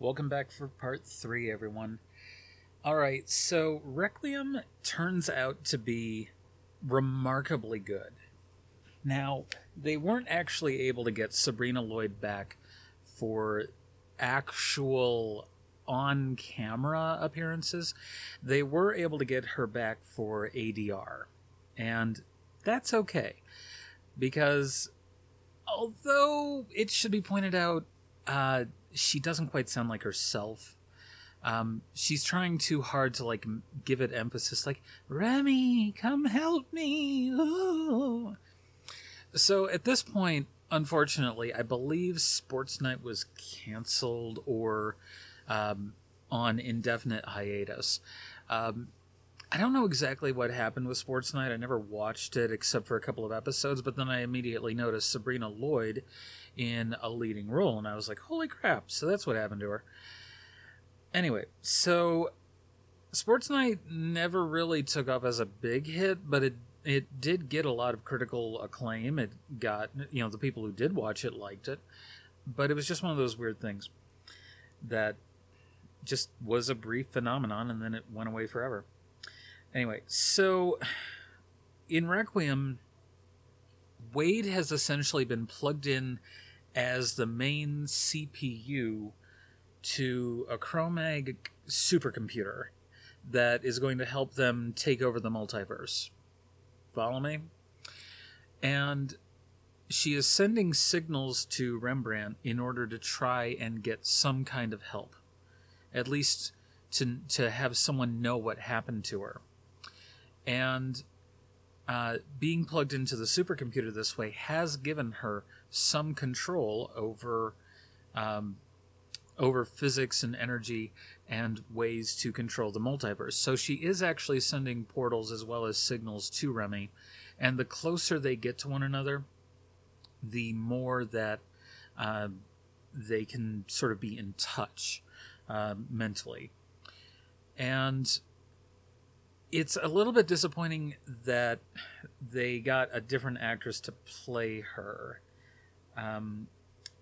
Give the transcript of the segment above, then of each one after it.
Welcome back for part three, everyone. Alright, so Requiem turns out to be remarkably good. Now, they weren't actually able to get Sabrina Lloyd back for actual on camera appearances. They were able to get her back for ADR. And that's okay. Because although it should be pointed out, uh, she doesn't quite sound like herself. Um, she's trying too hard to like give it emphasis, like Remy, come help me. Ooh. So at this point, unfortunately, I believe Sports Night was canceled or um, on indefinite hiatus. Um, I don't know exactly what happened with Sports Night. I never watched it except for a couple of episodes, but then I immediately noticed Sabrina Lloyd in a leading role, and I was like, holy crap, so that's what happened to her. Anyway, so Sports Night never really took off as a big hit, but it it did get a lot of critical acclaim. It got you know the people who did watch it liked it, but it was just one of those weird things that just was a brief phenomenon and then it went away forever. Anyway, so in Requiem, Wade has essentially been plugged in as the main CPU to a Cro-Mag supercomputer that is going to help them take over the multiverse. Follow me? And she is sending signals to Rembrandt in order to try and get some kind of help. At least to to have someone know what happened to her. And uh, being plugged into the supercomputer this way has given her some control over um, over physics and energy and ways to control the multiverse. So she is actually sending portals as well as signals to Remy, and the closer they get to one another, the more that uh, they can sort of be in touch uh, mentally. And it's a little bit disappointing that they got a different actress to play her. Um,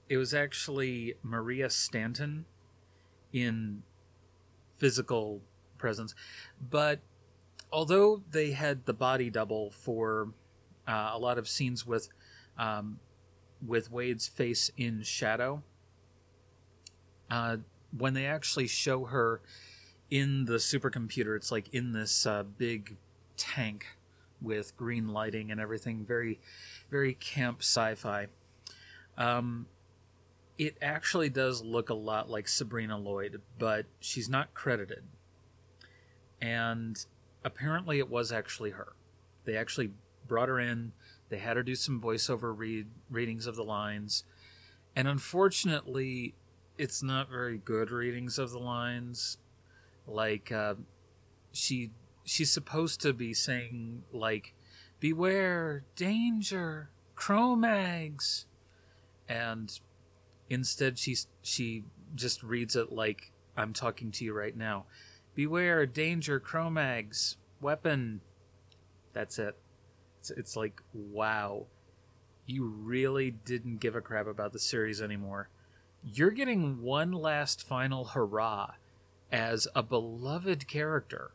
it was actually Maria Stanton in physical presence, but although they had the body double for uh, a lot of scenes with um, with Wade's face in shadow, uh, when they actually show her in the supercomputer, it's like in this uh, big tank with green lighting and everything, very, very camp sci-fi. Um, it actually does look a lot like Sabrina Lloyd, but she's not credited. And apparently, it was actually her. They actually brought her in. They had her do some voiceover read readings of the lines, and unfortunately, it's not very good readings of the lines. Like uh, she she's supposed to be saying like, "Beware, danger, Cro-Mags," and instead she she just reads it like I'm talking to you right now. Beware, danger, Cro-Mags, weapon. That's it. It's, it's like wow, you really didn't give a crap about the series anymore. You're getting one last final hurrah as a beloved character.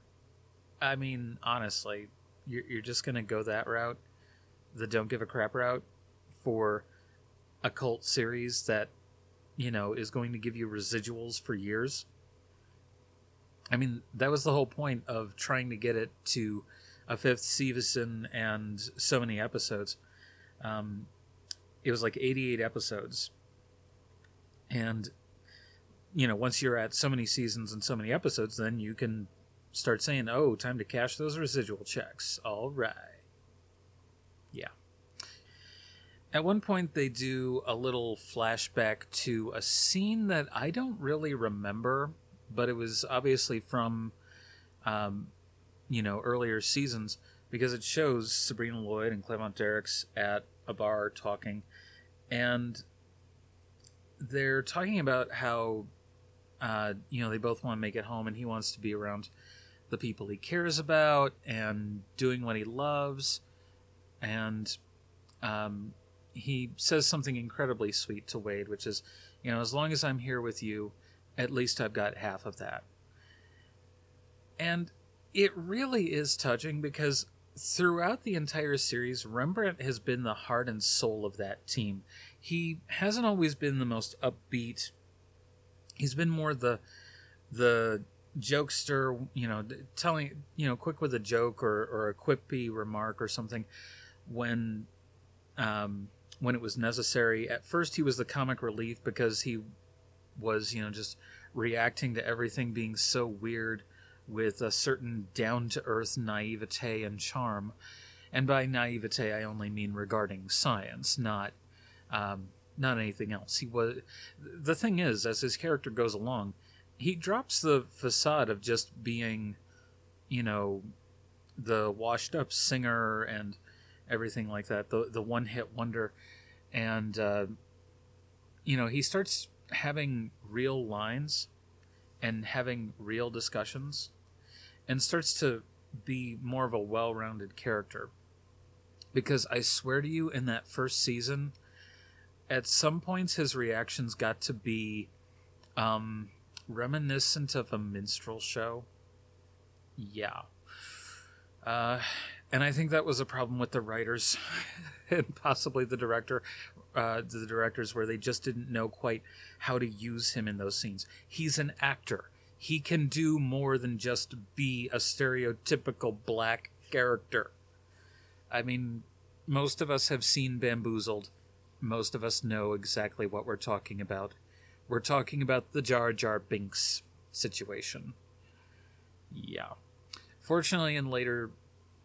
I mean, honestly, you're, you're just to go that route, the don't give a crap route, for a cult series that, you know, is going to give you residuals for years. I mean, that was the whole point of trying to get it to a fifth season and so many episodes. Um, it was like 88 episodes. And you know, once you're at so many seasons and so many episodes, then you can start saying, "Oh, time to cash those residual checks." All right. Yeah. At one point, they do a little flashback to a scene that I don't really remember, but it was obviously from, um, you know, earlier seasons because it shows Sabrina Lloyd and Cleavant Derricks at a bar talking, and they're talking about how uh, you know, they both want to make it home, and he wants to be around the people he cares about and doing what he loves. And um, he says something incredibly sweet to Wade, which is, you know, as long as I'm here with you, At least I've got half of that. And it really is touching because throughout the entire series, Rembrandt has been the heart and soul of that team. He hasn't always been the most upbeat. He's been more the the jokester, you know, telling, you know, quick with a joke or, or a quippy remark or something when um, when it was necessary. At first, he was the comic relief because he was, you know, just reacting to everything being so weird with a certain down to earth naivete and charm. And by naivete, I only mean regarding science, not um, not anything else. He was the thing is, as his character goes along, he drops the facade of just being, you know, the washed up singer and everything like that, the the one hit wonder, and uh, you know he starts having real lines and having real discussions and starts to be more of a well-rounded character. Because i swear to you in that first season at some points his reactions got to be um, reminiscent of a minstrel show. Yeah. Uh, and i think that was a problem with the writers and possibly the director uh, the directors where they just didn't know quite how to use him in those scenes he's an actor he can do more than just be a stereotypical black character. I mean, most of us have seen Bamboozled. Most of us know exactly what we're talking about. We're talking about the Jar Jar Binks situation. Yeah. Fortunately, in later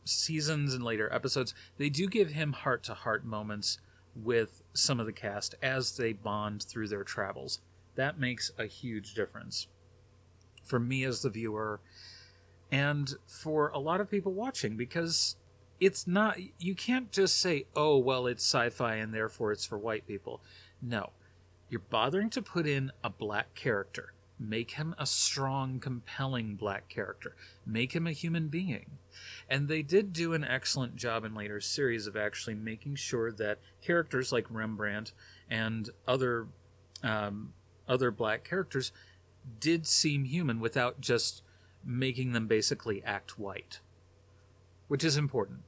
seasons and later episodes, they do give him heart to heart moments with some of the cast as they bond through their travels. That makes a huge difference for me as the viewer and for a lot of people watching because it's not you can't just say oh well it's sci-fi and therefore it's for white people. No. You're bothering to put in a black character make him a strong compelling black character make him a human being and they did do an excellent job in later series of actually making sure that characters like rembrandt and other um, other black characters did seem human without just making them basically act white, which is important.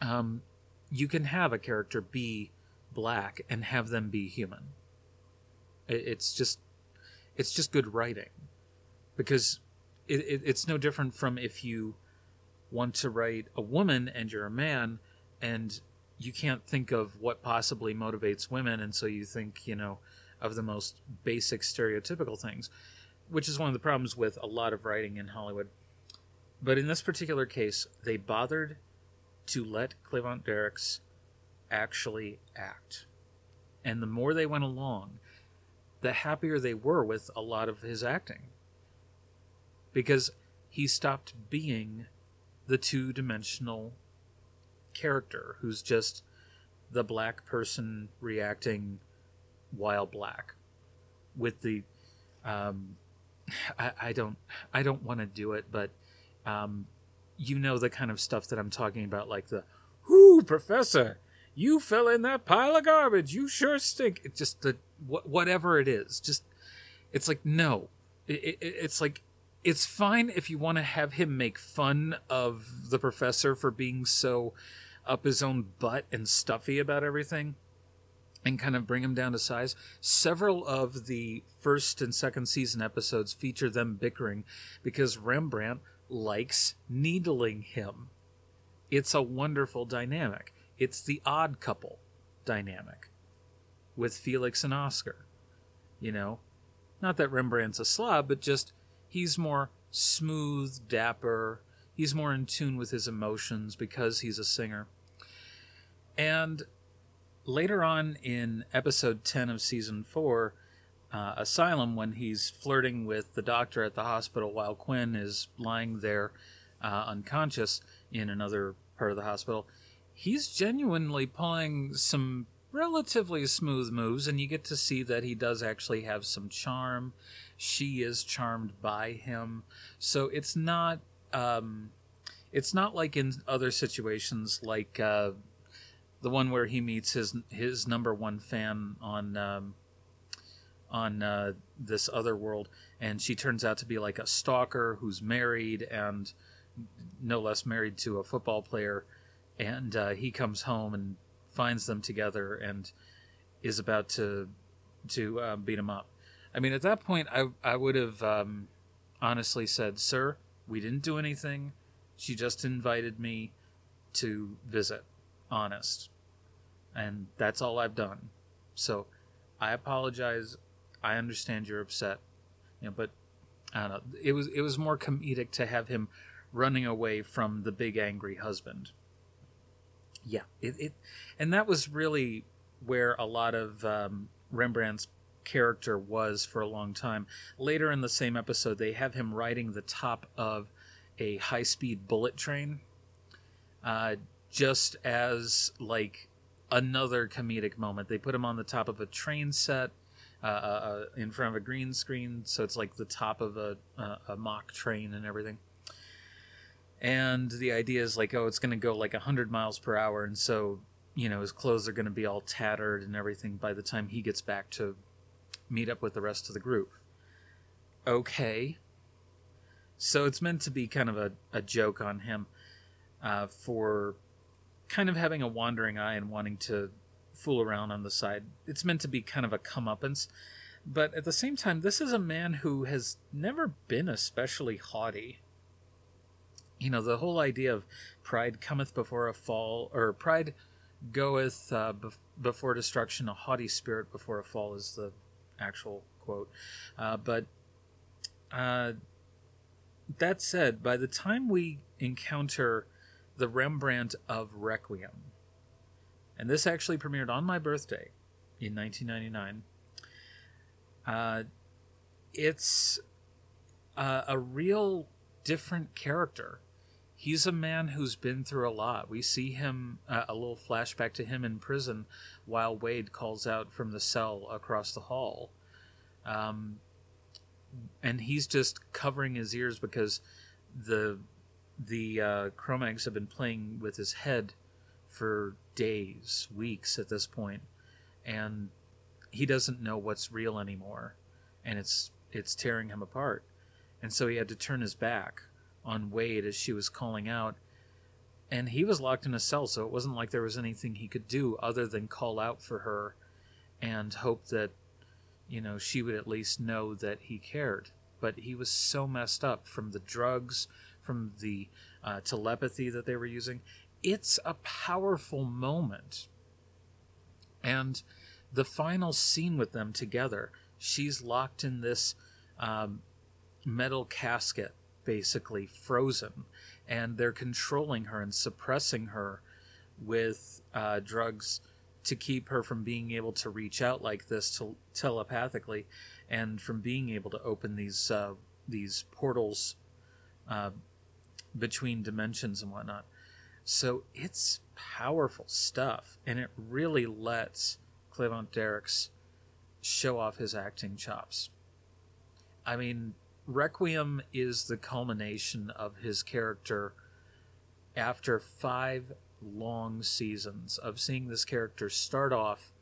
Um, you can have a character be black and have them be human. It's just, it's just good writing, because it, it, it's no different from if you want to write a woman and you're a man and you can't think of what possibly motivates women, and so you think, you know, of the most basic stereotypical things, which is one of the problems with a lot of writing in Hollywood. But in this particular case, they bothered to let Cleavant Derricks actually act. And the more they went along, the happier they were with a lot of his acting. Because he stopped being the two dimensional character who's just the black person reacting while black with the um, I, I don't I don't want to do it, but um, you know the kind of stuff that I'm talking about, like the "Whoo, Professor, you fell in that pile of garbage. You sure stink." It just the wh- whatever it is, just it's like no, it, it, it's like it's fine if you want to have him make fun of the professor for being so up his own butt and stuffy about everything and kind of bring him down to size. Several of the first and second season episodes feature them bickering because Rembrandt likes needling him. It's a wonderful dynamic. It's the odd couple dynamic with Felix and Oscar. You know, not that Rembrandt's a slob, but just he's more smooth, dapper. He's more in tune with his emotions because he's a singer. And later on in episode 10 of season 4, uh, Asylum, when he's flirting with the doctor at the hospital while Quinn is lying there uh, unconscious in another part of the hospital, he's genuinely pulling some relatively smooth moves, and you get to see that he does actually have some charm. She is charmed by him, so it's not. Um, it's not like in other situations, like uh, the one where he meets his his number one fan on um, on uh, this other world, and she turns out to be like a stalker who's married and no less married to a football player, and uh, he comes home and finds them together and is about to to uh, beat him up. I mean, at that point, I I would have um, honestly said, "Sir, we didn't do anything. She just invited me to visit. Honest, and that's all I've done. So, I apologize. I understand you're upset, you know, but I don't know. It was it was more comedic to have him running away from the big angry husband. Yeah, it, it and that was really where a lot of um, Rembrandt's character was for a long time. Later in the same episode, they have him riding the top of a high speed bullet train, uh, just as like another comedic moment. They put him on the top of a train set. Uh, uh, uh in front of a green screen, so it's like the top of a, a mock train and everything. And the idea is like, oh, it's going to go like 100 miles per hour, and so you know his clothes are going to be all tattered and everything by the time he gets back to meet up with the rest of the group. Okay. So it's meant to be kind of a, a joke on him uh, for kind of having a wandering eye and wanting to fool around on the side. It's meant to be kind of a comeuppance. But at the same time, this is a man who has never been especially haughty. You know, the whole idea of pride cometh before a fall, or pride goeth uh, bef- before destruction, a haughty spirit before a fall is the actual quote. Uh, but uh, that said, by the time we encounter the Rembrandt of Requiem, and this actually premiered on my birthday in 1999, uh, it's uh, a real different character. He's a man who's been through a lot. We see him, uh, a little flashback to him in prison while Wade calls out from the cell across the hall. Um, and he's just covering his ears because the the uh, Cro-Mags have been playing with his head for days, weeks at this point, and he doesn't know what's real anymore, and it's it's tearing him apart, and so he had to turn his back on Wade as she was calling out, and he was locked in a cell, so it wasn't like there was anything he could do other than call out for her and hope that, you know, she would at least know that he cared. But he was so messed up from the drugs, from the uh, telepathy that they were using. It's a powerful moment. And the final scene with them together, she's locked in this um, metal casket, basically frozen and they're controlling her and suppressing her with uh, drugs to keep her from being able to reach out like this to, telepathically and from being able to open these uh, these portals uh, between dimensions and whatnot. So it's powerful stuff, and it really lets Cleavant Derricks show off his acting chops. I mean, Requiem is the culmination of his character after five long seasons of seeing this character start off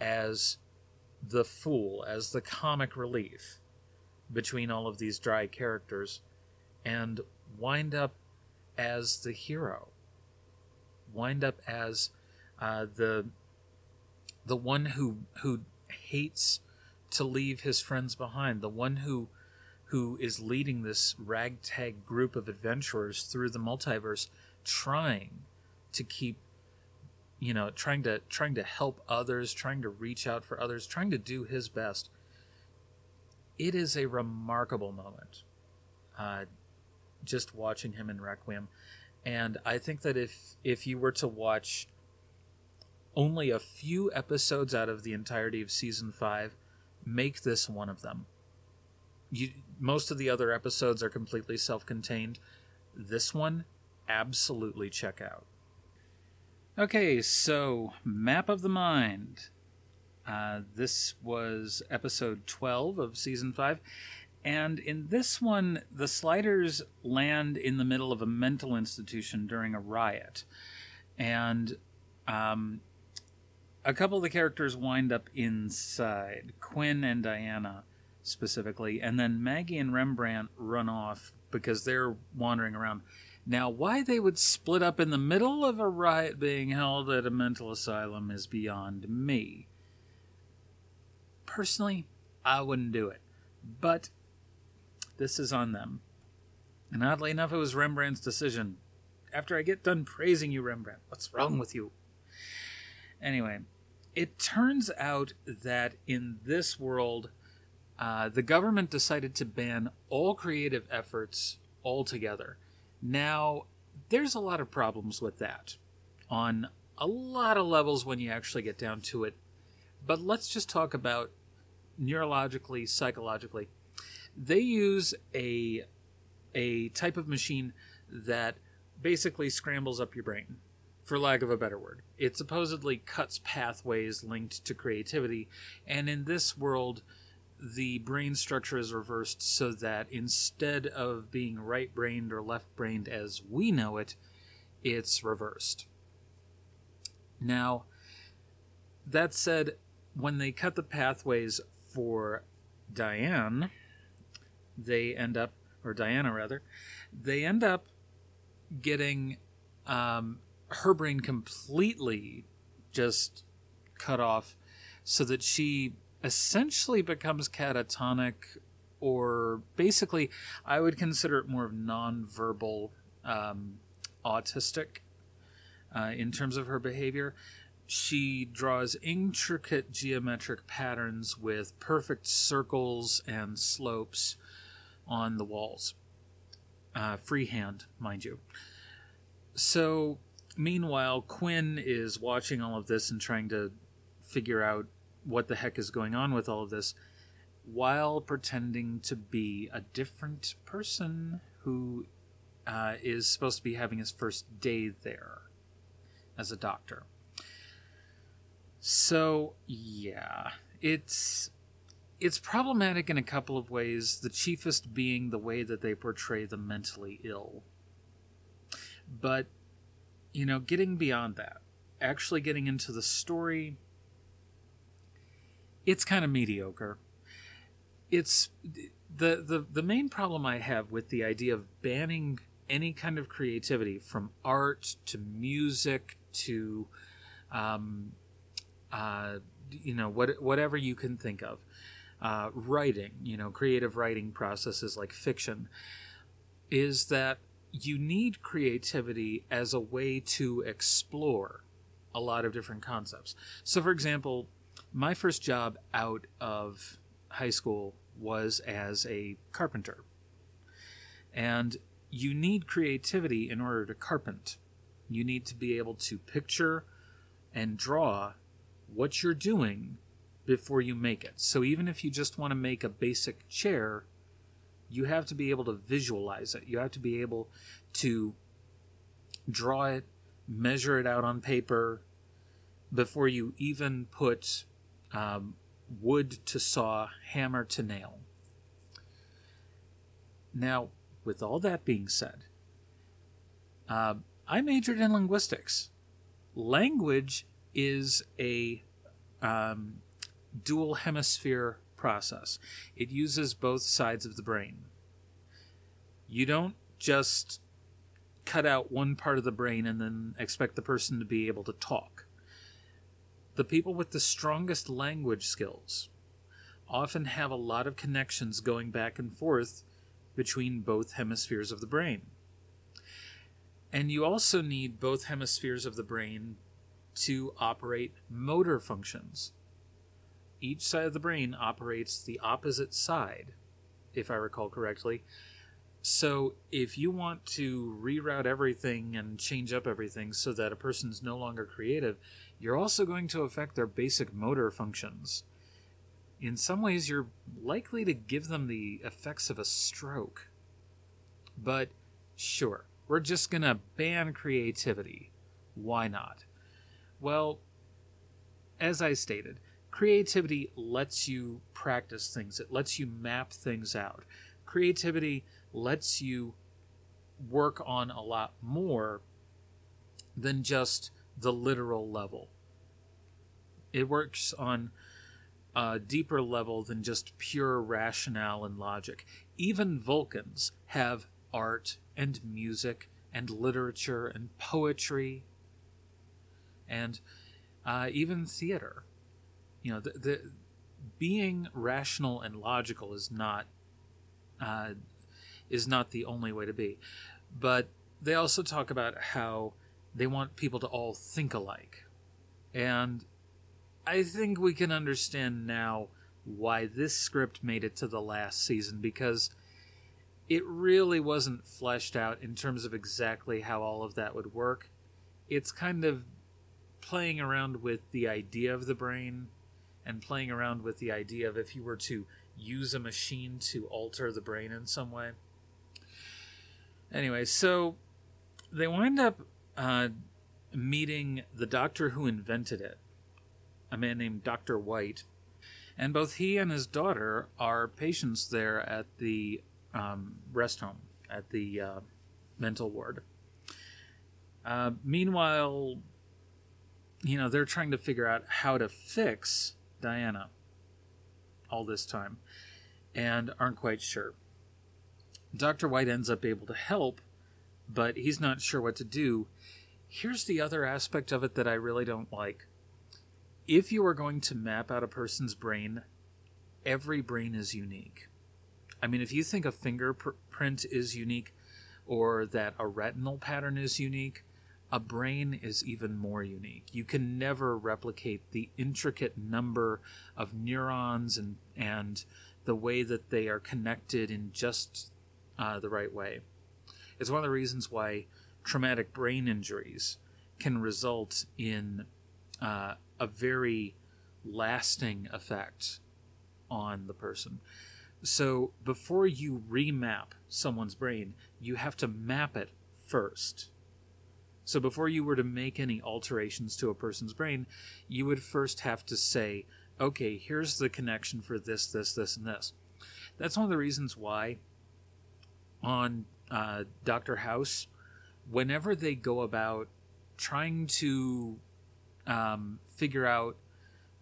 as the fool, as the comic relief between all of these dry characters, and wind up as the hero, wind up as uh, the the one who who hates to leave his friends behind, the one who who is leading this ragtag group of adventurers through the multiverse trying to keep you know trying to trying to help others trying to reach out for others trying to do his best. It is a remarkable moment uh, just watching him in requiem. And i think that if if you were to watch only a few episodes out of the entirety of season 5 make this one of them you most of the other episodes are completely self-contained. This one, absolutely check out. Okay, so Map of the Mind. Uh, this was episode 12 of season 5. And in this one, the sliders land in the middle of a mental institution during a riot. And um, a couple of the characters wind up inside Quinn and Diana specifically, and then Maggie and Rembrandt run off because they're wandering around. Now, why they would split up in the middle of a riot being held at a mental asylum is beyond me. Personally, I wouldn't do it. But this is on them. And oddly enough, it was Rembrandt's decision. After I get done praising you, Rembrandt, what's wrong with you? Anyway, it turns out that in this world, uh, the government decided to ban all creative efforts altogether. Now, there's a lot of problems with that on a lot of levels when you actually get down to it. But let's just talk about neurologically, psychologically. They use a a type of machine that basically scrambles up your brain, for lack of a better word. It supposedly cuts pathways linked to creativity, and in this world, the brain structure is reversed so that instead of being right brained or left brained as we know it, it's reversed. Now, that said, when they cut the pathways for Diane, they end up, or Diana rather, they end up getting um, her brain completely just cut off so that she essentially becomes catatonic or basically i would consider it more of nonverbal um, autistic uh, in terms of her behavior. She draws intricate geometric patterns with perfect circles and slopes on the walls. Uh, freehand mind you. So meanwhile quinn is watching all of this and trying to figure out what the heck is going on with all of this while pretending to be a different person who uh, is supposed to be having his first day there as a doctor. So, yeah, it's it's problematic in a couple of ways, the chiefest being the way that they portray the mentally ill. But, you know, getting beyond that, actually getting into the story it's kind of mediocre. It's the, the the main problem I have with the idea of banning any kind of creativity from art to music to um, uh, you know what whatever you can think of uh, writing you know creative writing processes like fiction is that you need creativity as a way to explore a lot of different concepts so for example my first job out of high school was as a carpenter. And you need creativity in order to carpent. You need to be able to picture and draw what you're doing before you make it. So even if you just want to make a basic chair, you have to be able to visualize it. You have to be able to draw it, measure it out on paper before you even put um, wood to saw, hammer to nail. Now, with all that being said, uh, I majored in linguistics. Language is a um, dual hemisphere process, it uses both sides of the brain. You don't just cut out one part of the brain and then expect the person to be able to talk. The people with the strongest language skills often have a lot of connections going back and forth between both hemispheres of the brain. And you also need both hemispheres of the brain to operate motor functions. Each side of the brain operates the opposite side, if I recall correctly. So, if you want to reroute everything and change up everything so that a person's no longer creative, you're also going to affect their basic motor functions. In some ways, you're likely to give them the effects of a stroke. But sure, we're just going to ban creativity. Why not? Well, as I stated, creativity lets you practice things, it lets you map things out. Creativity lets you work on a lot more than just the literal level. It works on a deeper level than just pure rationale and logic. Even Vulcans have art and music and literature and poetry and uh, even theater. You know, the, the being rational and logical is not uh, is not the only way to be, but they also talk about how they want people to all think alike, and I think we can understand now why this script made it to the last season because it really wasn't fleshed out in terms of exactly how all of that would work. It's kind of playing around with the idea of the brain and playing around with the idea of if you were to use a machine to alter the brain in some way. Anyway, so they wind up uh, meeting the doctor who invented it, a man named Dr. White. And both he and his daughter are patients there at the um, rest home, at the uh, mental ward. Uh, meanwhile, you know, they're trying to figure out how to fix Diana all this time and aren't quite sure. Dr. White ends up able to help, but he's not sure what to do. Here's the other aspect of it that I really don't like. If you are going to map out a person's brain, every brain is unique. I mean, if you think a fingerprint is unique or that a retinal pattern is unique, a brain is even more unique. You can never replicate the intricate number of neurons and, and the way that they are connected in just uh, the right way. It's one of the reasons why traumatic brain injuries can result in uh, a very lasting effect on the person. So before you remap someone's brain, you have to map it first so before you were to make any alterations to a person's brain, you would first have to say, okay, here's the connection for this, this, this, and this. That's one of the reasons why on uh, Dr. House, whenever they go about trying to um, figure out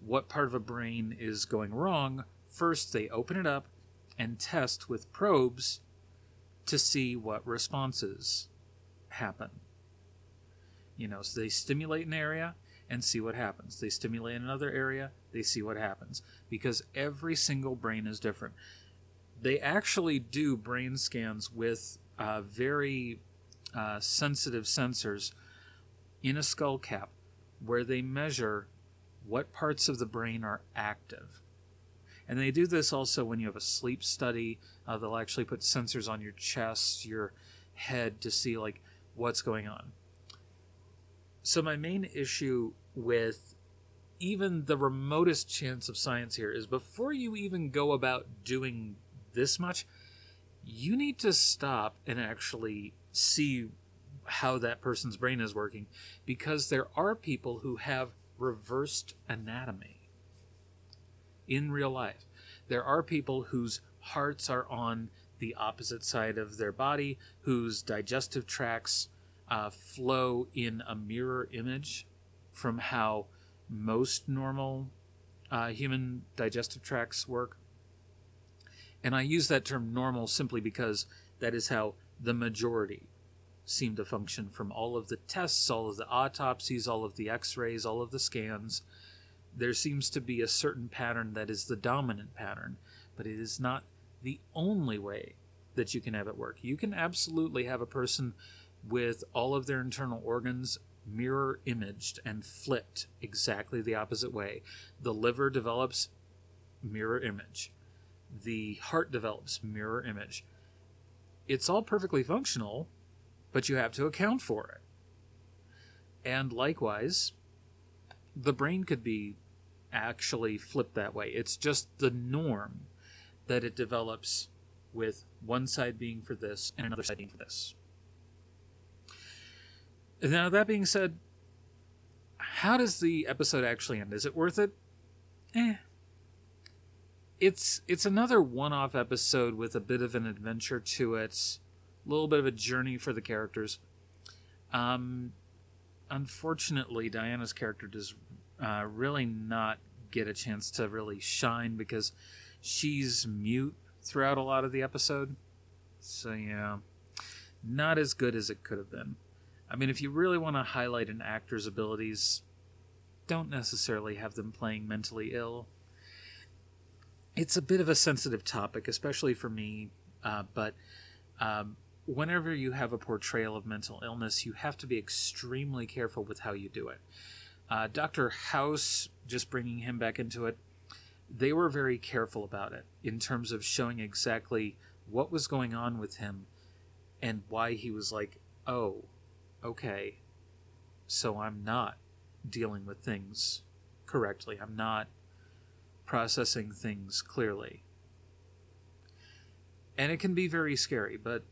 what part of a brain is going wrong, first they open it up and test with probes to see what responses happen. You know, so they stimulate an area and see what happens. They stimulate another area, they see what happens. Because every single brain is different. They actually do brain scans with uh, very uh, sensitive sensors in a skull cap where they measure what parts of the brain are active. And they do this also when you have a sleep study. Uh, they'll actually put sensors on your chest, your head to see like what's going on. So my main issue with even the remotest chance of science here is before you even go about doing this much, you need to stop and actually see how that person's brain is working because there are people who have reversed anatomy in real life. There are people whose hearts are on the opposite side of their body, whose digestive tracts uh, flow in a mirror image from how most normal uh, human digestive tracts work. And I use that term normal simply because that is how the majority seem to function from all of the tests, all of the autopsies, all of the x rays, all of the scans. There seems to be a certain pattern that is the dominant pattern, but it is not the only way that you can have it work. You can absolutely have a person with all of their internal organs mirror imaged and flipped exactly the opposite way. The liver develops mirror image. The heart develops mirror image. It's all perfectly functional, but you have to account for it. And likewise, the brain could be actually flipped that way. It's just the norm that it develops with one side being for this and another side being for this. Now, that being said, how does the episode actually end? Is it worth it? Eh. It's it's another one-off episode with a bit of an adventure to it, a little bit of a journey for the characters. Um, unfortunately, Diana's character does uh, really not get a chance to really shine because she's mute throughout a lot of the episode. So yeah, not as good as it could have been. I mean, if you really want to highlight an actor's abilities, don't necessarily have them playing mentally ill. It's a bit of a sensitive topic, especially for me, uh, but um, whenever you have a portrayal of mental illness, you have to be extremely careful with how you do it. Uh, Dr. House, just bringing him back into it, they were very careful about it in terms of showing exactly what was going on with him and why he was like, oh, okay, so I'm not dealing with things correctly. I'm not processing things clearly. And it can be very scary, but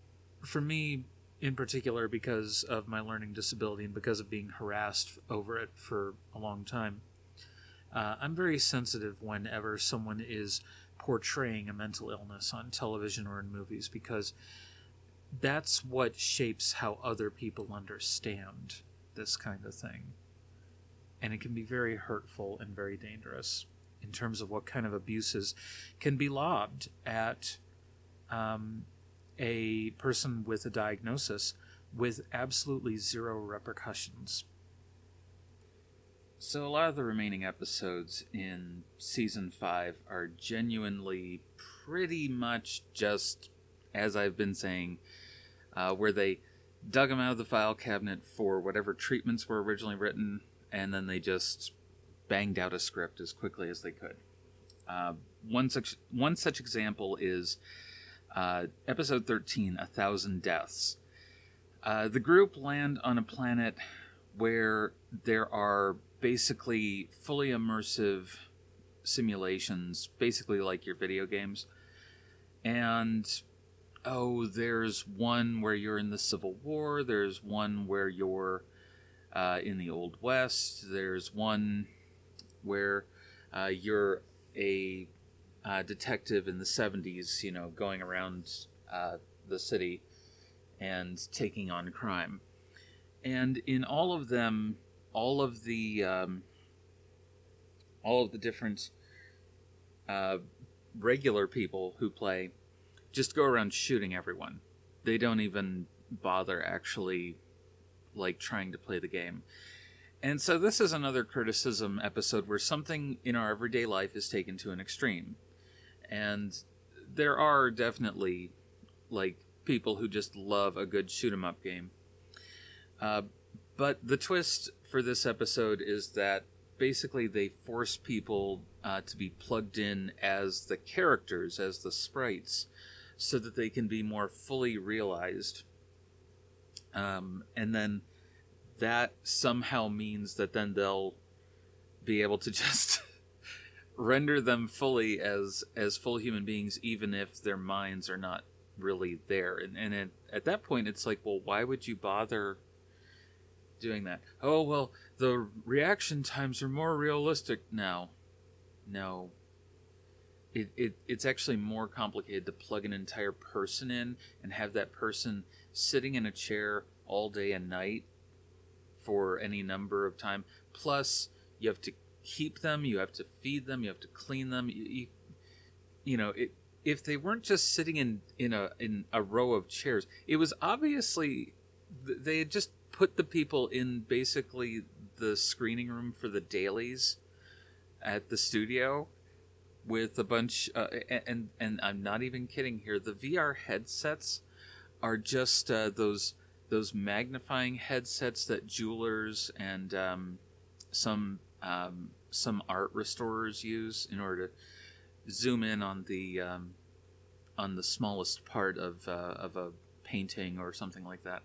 for me in particular, because of my learning disability and because of being harassed over it for a long time, uh, I'm very sensitive whenever someone is portraying a mental illness on television or in movies because that's what shapes how other people understand this kind of thing. And it can be very hurtful and very dangerous in terms of what kind of abuses can be lobbed at um, a person with a diagnosis with absolutely zero repercussions. So, a lot of the remaining episodes in season 5 are genuinely pretty much just, as I've been saying, uh, where they dug them out of the file cabinet for whatever treatments were originally written, and then they just banged out a script as quickly as they could. Uh, one such one such example is uh, episode 13, A Thousand Deaths. Uh, the group land on a planet where there are basically fully immersive simulations, basically like your video games. And oh, there's one where you're in the Civil War, there's one where you're uh, in the Old West, there's one where uh, you're a uh, detective in the 70s, you know, going around uh, the city and taking on crime. And in all of them, all of the um, all of the different uh, regular people who play just go around shooting everyone. They don't even bother actually like trying to play the game. And so this is another criticism episode where something in our everyday life is taken to an extreme and there are definitely like people who just love a good shoot 'em up game. Uh, but the twist for this episode is that basically they force people uh, to be plugged in as the characters, as the sprites, so that they can be more fully realized. Um, and then that somehow means that then they'll be able to just render them fully as as full human beings, even if their minds are not really there. And and it, at that point, it's like, well, why would you bother doing that? Oh well, the reaction times are more realistic now. No. It, it, it's actually more complicated to plug an entire person in and have that person sitting in a chair all day and night for any number of time. Plus, you have to keep them, you have to feed them, you have to clean them. You, you, you know, it, if they weren't just sitting in in a in a row of chairs, it was obviously they had just put the people in basically the screening room for the dailies at the studio with a bunch uh, and and I'm not even kidding here the VR headsets are just uh, those those magnifying headsets that jewelers and um, some um, some art restorers use in order to zoom in on the um, on the smallest part of uh, of a painting or something like that.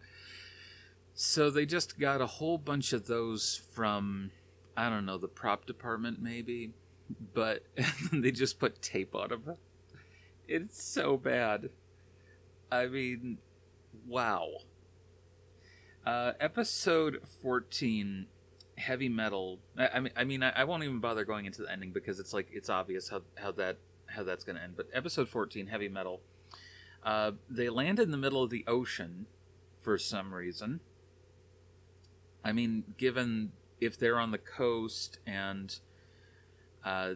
So they just got a whole bunch of those from I don't know the prop department maybe, but they just put tape on them. It's so bad. I mean, wow. Uh, episode 14 heavy metal. I, I mean, I mean, I, won't even bother going into the ending because it's like it's obvious how how that how that's going to end. But episode fourteen, heavy metal. Uh, they land in the middle of the ocean for some reason. I mean, given if they're on the coast and uh,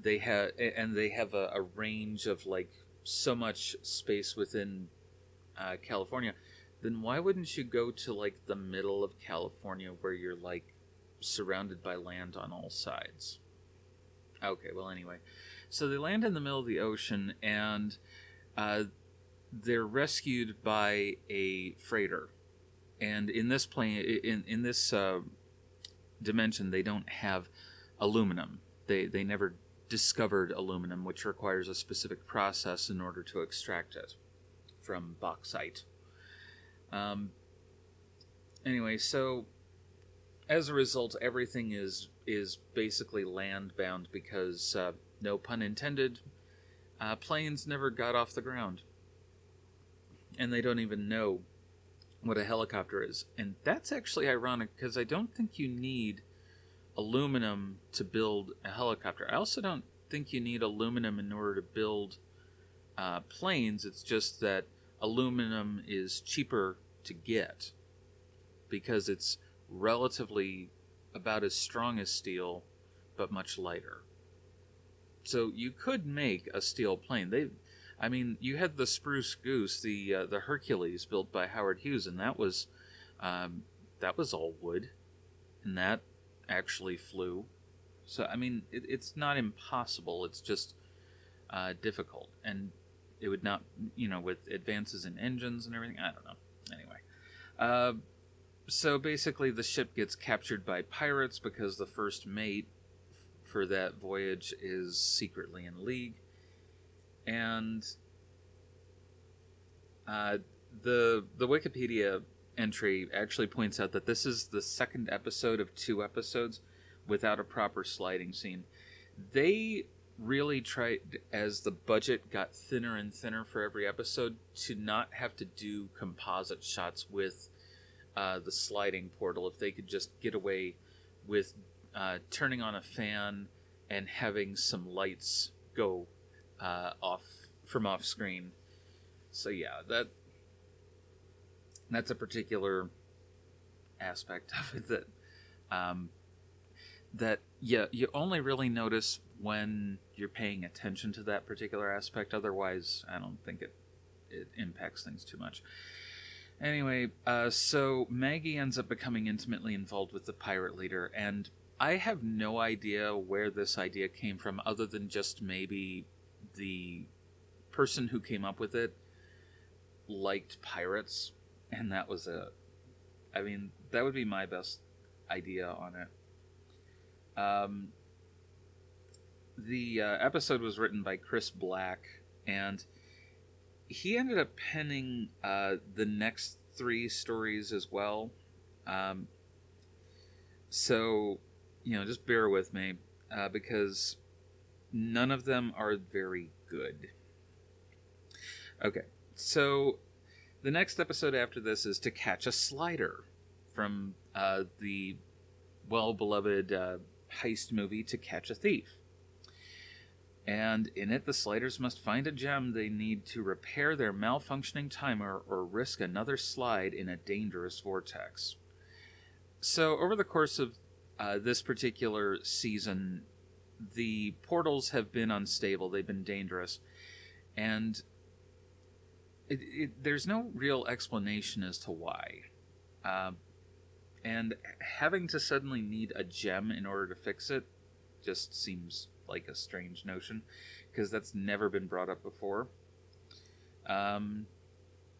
they have and they have a, a, range of like so much space within uh, California, then why wouldn't you go to like the middle of California where you're like surrounded by land on all sides? Okay, well anyway, so they land in the middle of the ocean and uh, they're rescued by a freighter, and in this plane in in this uh, dimension they don't have aluminum. They they never discovered aluminum, which requires a specific process in order to extract it from bauxite. Um, anyway, so as a result, everything is is basically land bound because, uh, no pun intended, uh, planes never got off the ground, and they don't even know what a helicopter is. And that's actually ironic because I don't think you need aluminum to build a helicopter. I also don't think you need aluminum in order to build uh, planes. It's just that aluminum is cheaper to get because it's relatively about as strong as steel but much lighter. So you could make a steel plane. They I mean, you had the Spruce Goose, the uh, the Hercules built by Howard Hughes and that was um, that was all wood and that actually flew. So I mean, it, it's not impossible. It's just uh, difficult, and it would not, you know, with advances in engines and everything. I don't know. Anyway, uh, so basically, the ship gets captured by pirates because the first mate for that voyage is secretly in league, and uh, the the Wikipedia entry actually points out that this is the second episode of two episodes without a proper sliding scene. They really tried, as the budget got thinner and thinner for every episode, to not have to do composite shots with uh, the sliding portal. If they could just get away with uh, turning on a fan and having some lights go uh, off from off screen. So yeah, that that's a particular aspect of it that um, that yeah you only really notice when you're paying attention to that particular aspect. Otherwise, I don't think it it impacts things too much. Anyway, uh, so Maggie ends up becoming intimately involved with the pirate leader, and I have no idea where this idea came from, other than just maybe the person who came up with it liked pirates and that was a. I mean, that would be my best idea on it. Um, the uh, episode was written by Chris Black, and he ended up penning uh, the next three stories as well. Um, so, you know, just bear with me uh, because none of them are very good. Okay, so the next episode after this is To Catch a Slider from uh, the well beloved uh, heist movie To Catch a Thief. And in it, the sliders must find a gem they need to repair their malfunctioning timer or risk another slide in a dangerous vortex. So, over the course of uh, this particular season, the portals have been unstable, they've been dangerous. And it, it, there's no real explanation as to why. Uh, and having to suddenly need a gem in order to fix it just seems like a strange notion because that's never been brought up before. Um,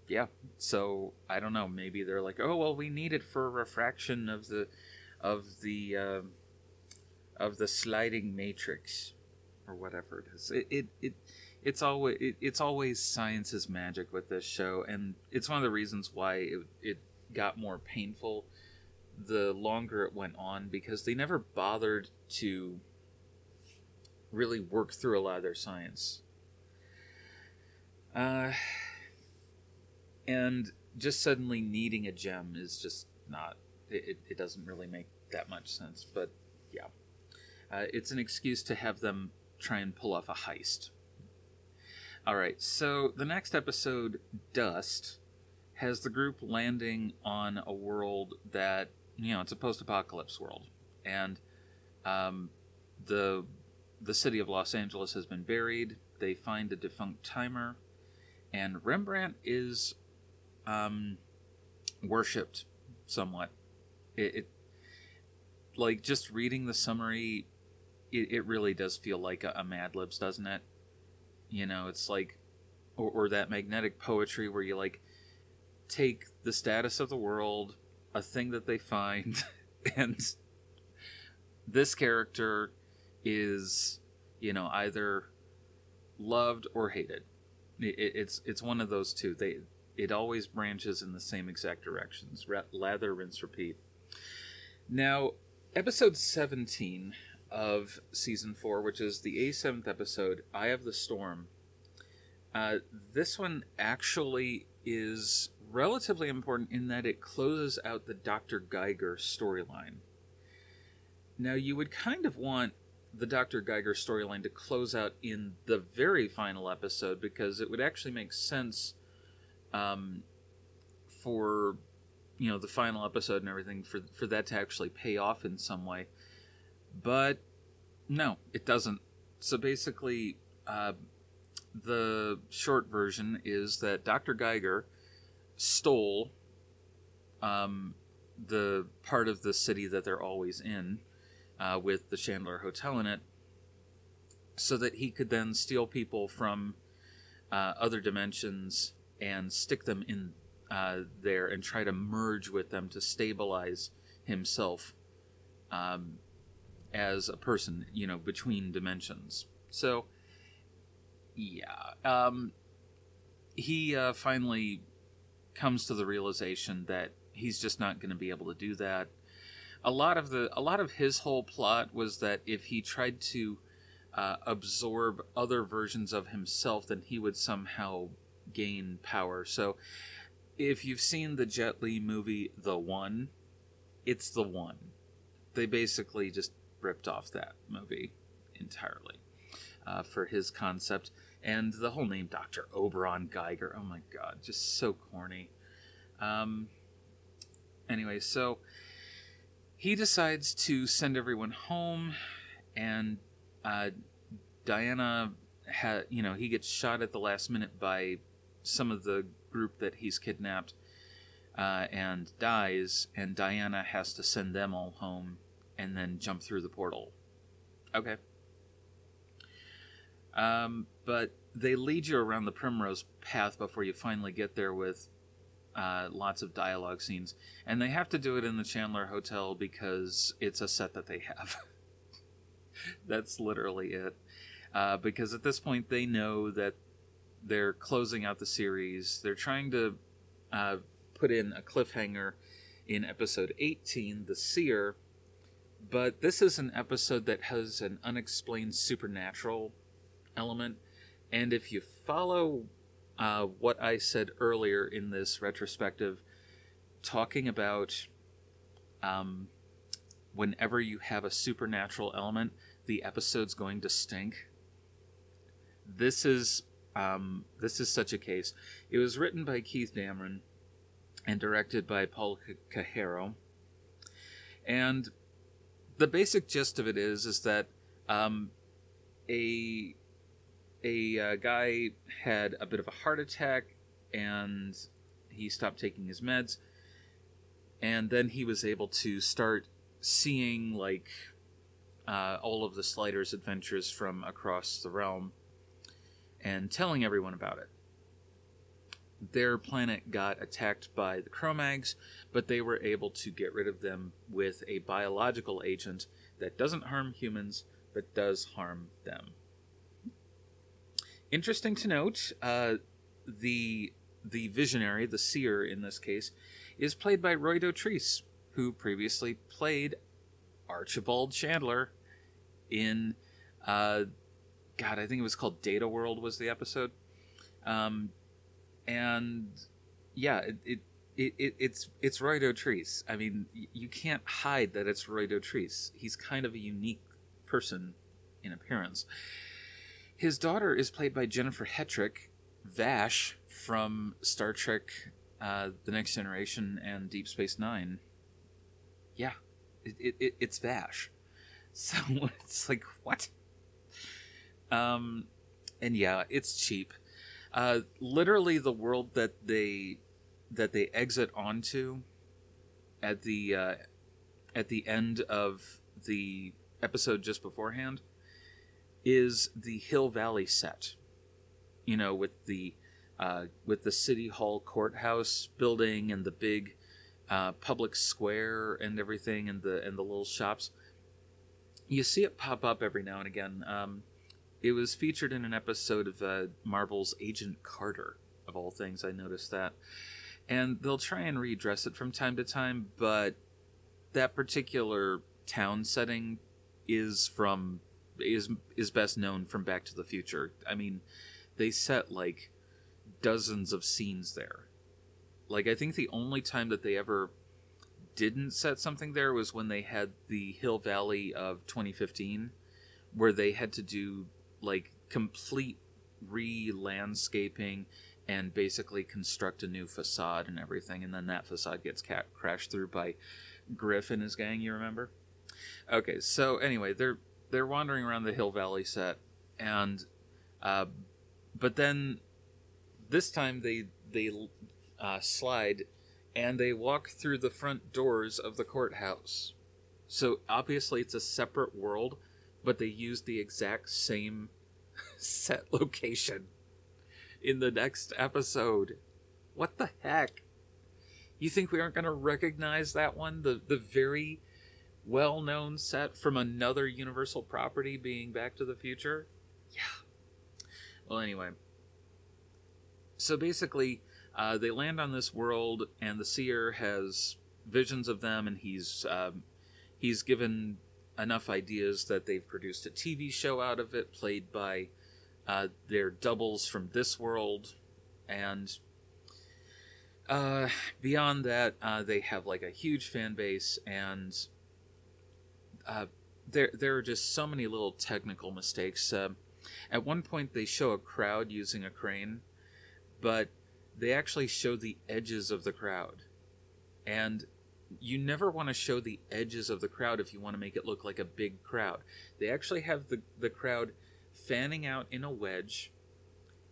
yeah, so I don't know. Maybe they're like, oh well, we need it for refraction of the of the uh, of the sliding matrix or whatever it is. It it, it it's always it, it's always science's magic with this show, and it's one of the reasons why it, it got more painful the longer it went on because they never bothered to really work through a lot of their science. Uh, and just suddenly needing a gem is just not it, it doesn't really make that much sense but yeah uh, it's an excuse to have them try and pull off a heist all right, so the next episode, Dust, has the group landing on a world that, you know, it's a post apocalypse world. and um, the the city of Los Angeles has been buried. They find a defunct timer, and Rembrandt is um, worshipped somewhat. It, it like just reading the summary, it, it really does feel like a, a Mad Libs, doesn't it? You know, it's like, or, or that magnetic poetry where you like take the status of the world, a thing that they find, and this character is, you know, either loved or hated. It, it's it's one of those two. They it always branches in the same exact directions. Lather, rinse, repeat. Now, episode 17 of season 4, which is the A7th episode, Eye of the Storm. Uh, this one actually is relatively important in that it closes out the Dr. Geiger storyline. Now, you would kind of want the Dr. Geiger storyline to close out in the very final episode because it would actually make sense um, for you know the final episode and everything for for that to actually pay off in some way. But no, it doesn't. So basically, uh, the short version is that Dr. Geiger stole um, the part of the city that they're always in uh, with the Chandler Hotel in it, so that he could then steal people from uh, other dimensions and stick them in uh, there and try to merge with them to stabilize himself um, as a person, you know, between dimensions. So, yeah, um, he uh, finally comes to the realization that he's just not going to be able to do that a lot of the a lot of his whole plot was that if he tried to uh, absorb other versions of himself, then he would somehow gain power. So, if you've seen the Jet Li movie The One, it's The One. They basically just ripped off that movie entirely uh, for his concept. And the whole name, Dr. Oberon Geiger, oh my god, just so corny. Um, anyway, so he decides to send everyone home, and uh, Diana, ha- you know, he gets shot at the last minute by some of the group that he's kidnapped, uh, and dies. And Diana has to send them all home, and then jump through the portal. Okay. Um, but they lead you around the primrose path before you finally get there with uh, lots of dialogue scenes, and they have to do it in the Chandler Hotel because it's a set that they have. That's literally it. Uh, because at this point, they know that they're closing out the series. They're trying to uh, put in a cliffhanger in episode 18, The Seer, but this is an episode that has an unexplained supernatural element. And if you follow uh, what I said earlier in this retrospective, talking about um, whenever you have a supernatural element, the episode's going to stink. This is um, this is such a case. It was written by Keith Damron and directed by Paul Cajero. And the basic gist of it is is that um, a a uh, guy had a bit of a heart attack and he stopped taking his meds and then he was able to start seeing like uh, all of the sliders adventures from across the realm and telling everyone about it their planet got attacked by the Cro-Mags, but they were able to get rid of them with a biological agent that doesn't harm humans but does harm them. Interesting to note, uh, the the visionary, the seer in this case, is played by Roy Dotrice, who previously played Archibald Chandler in, uh, God, I think it was called Data World was the episode, um, and yeah, it, it it, it, it's it's Roy Dotrice. I mean, you can't hide that it's Roy Dotrice. He's kind of a unique person in appearance. His daughter is played by Jennifer Hetrick, Vash from Star Trek uh, The Next Generation and Deep Space Nine. Yeah, It, it, it it's Vash. So it's like what? Um, and yeah, it's cheap. Uh, literally, the world that they that they exit onto at the uh, at the end of the episode just beforehand is the Hill Valley set. You know, with the uh, with the city hall courthouse building and the big uh, public square and everything, and the and the little shops. You see it pop up every now and again. Um, it was featured in an episode of uh, Marvel's Agent Carter, of all things. I noticed that, and they'll try and redress it from time to time, but that particular town setting is from is is best known from Back to the Future. I mean, they set like dozens of scenes there. Like I think the only time that they ever didn't set something there was when they had the Hill Valley of 2015 where they had to do like complete re-landscaping and basically construct a new facade and everything and then that facade gets ca- crashed through by Griff and his gang, you remember? Okay, so anyway, they're they're wandering around the Hill Valley set, and uh, but then this time they they uh, slide and they walk through the front doors of the courthouse. So obviously it's a separate world, but they use the exact same set location in the next episode. What the heck? You think we aren't going to recognize that one? The the very well known set from another Universal property being Back to the Future? Yeah. Well, anyway. So basically, uh, they land on this world, and the seer has visions of them, and he's um, he's given enough ideas that they've produced a TV show out of it, played by uh, their doubles from this world, and uh, beyond that, uh, they have like a huge fan base, and uh, there there are just so many little technical mistakes. Uh, at one point, they show a crowd using a crane, but they actually show the edges of the crowd, and you never want to show the edges of the crowd if you want to make it look like a big crowd. They actually have the the crowd fanning out in a wedge,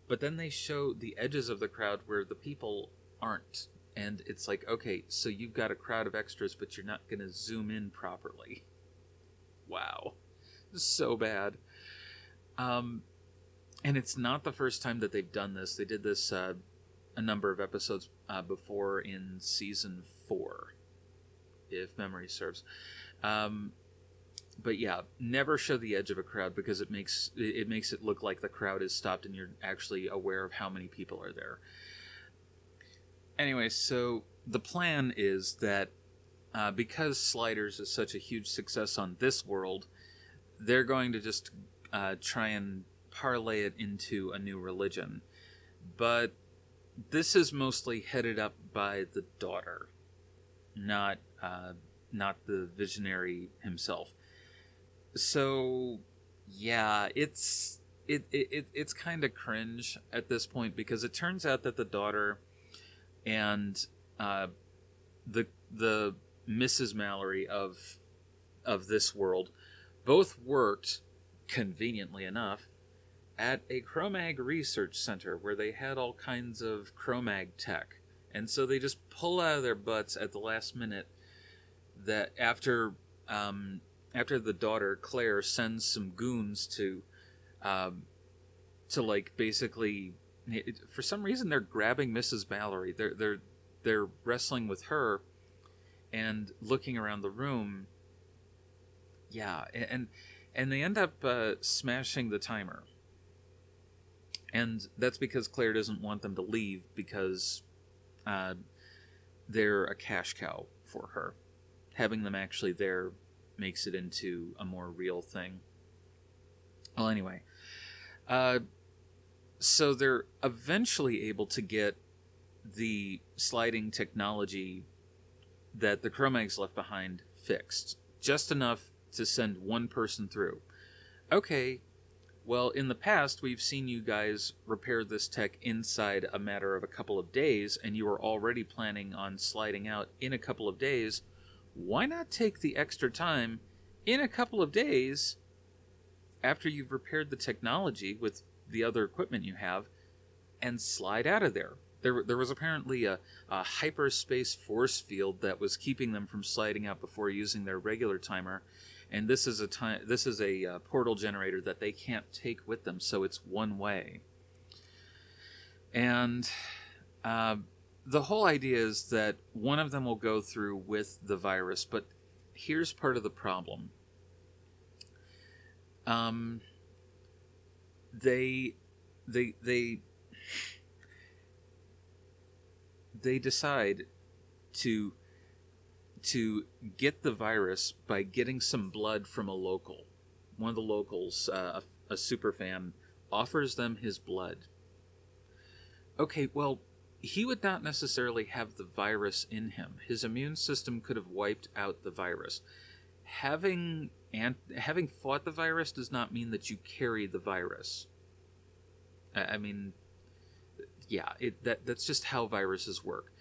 but then they show the edges of the crowd where the people aren't. And it's like, okay, so you've got a crowd of extras, but you're not going to zoom in properly. Wow. So bad. Um, and it's not the first time that they've done this. They did this uh, a number of episodes uh, before in season four, if memory serves. Um, but yeah, never show the edge of a crowd because it makes it makes it look like the crowd is stopped and you're actually aware of how many people are there. Anyway, so the plan is that uh, because Sliders is such a huge success on this world, they're going to just uh, try and parlay it into a new religion. But this is mostly headed up by the daughter, not uh, not the visionary himself. So, yeah, it's it, it it's kind of cringe at this point because it turns out that the daughter and uh, the the Mrs. Mallory of of this world both worked conveniently enough at a Cro-Mag research center where they had all kinds of Cro-Mag tech. And so they just pull out of their butts at the last minute that after um, after the daughter Claire sends some goons to um, to like basically for some reason they're grabbing Mrs. Mallory. They're they're they're wrestling with her and looking around the room. Yeah, and and they end up uh, smashing the timer. And that's because Claire doesn't want them to leave because uh, they're a cash cow for her. Having them actually there makes it into a more real thing. Well, anyway, uh, so they're eventually able to get the sliding technology that the Cro-Mags left behind fixed, just enough to send one person through. Okay, well, in the past, we've seen you guys repair this tech inside a matter of a couple of days, and you were already planning on sliding out in a couple of days. why not take the extra time in a couple of days after you've repaired the technology with the other equipment you have and slide out of there? There, there was apparently a, a hyperspace force field that was keeping them from sliding out before using their regular timer, and this is a time this is a uh, portal generator that they can't take with them, so it's one way. And uh, the whole idea is that one of them will go through with the virus, but here's part of the problem. Um, they, they, they, they decide to to get the virus by getting some blood from a local. One of the locals, uh, a, a super fan, offers them his blood. Okay, well, he would not necessarily have the virus in him. His immune system could have wiped out the virus. Having and having fought the virus does not mean that you carry the virus. I, I mean, yeah, it, that that's just how viruses work.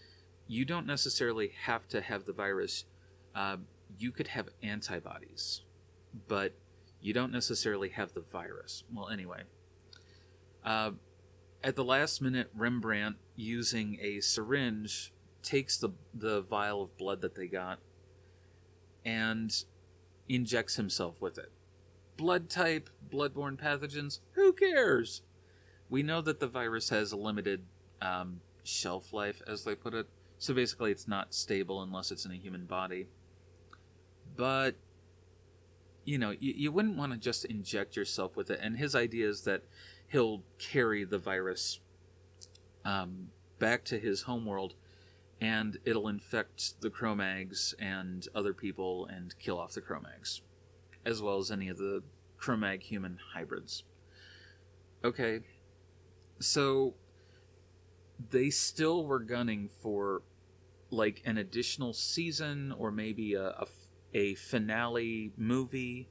You don't necessarily have to have the virus. Uh, you could have antibodies, but you don't necessarily have the virus. Well, anyway, uh, at the last minute, Rembrandt, using a syringe, takes the the vial of blood that they got and injects himself with it. Blood type, bloodborne pathogens, who cares? We know that the virus has a limited um, shelf life, as they put it. So basically, it's not stable unless it's in a human body. But you know, you, you wouldn't want to just inject yourself with it. And his idea is that he'll carry the virus um, back to his homeworld, and it'll infect the Cro-Mags and other people and kill off the Cro-Mags, as well as any of the Cro-Mag human hybrids. Okay, so they still were gunning for like an additional season or maybe a, a, a, finale movie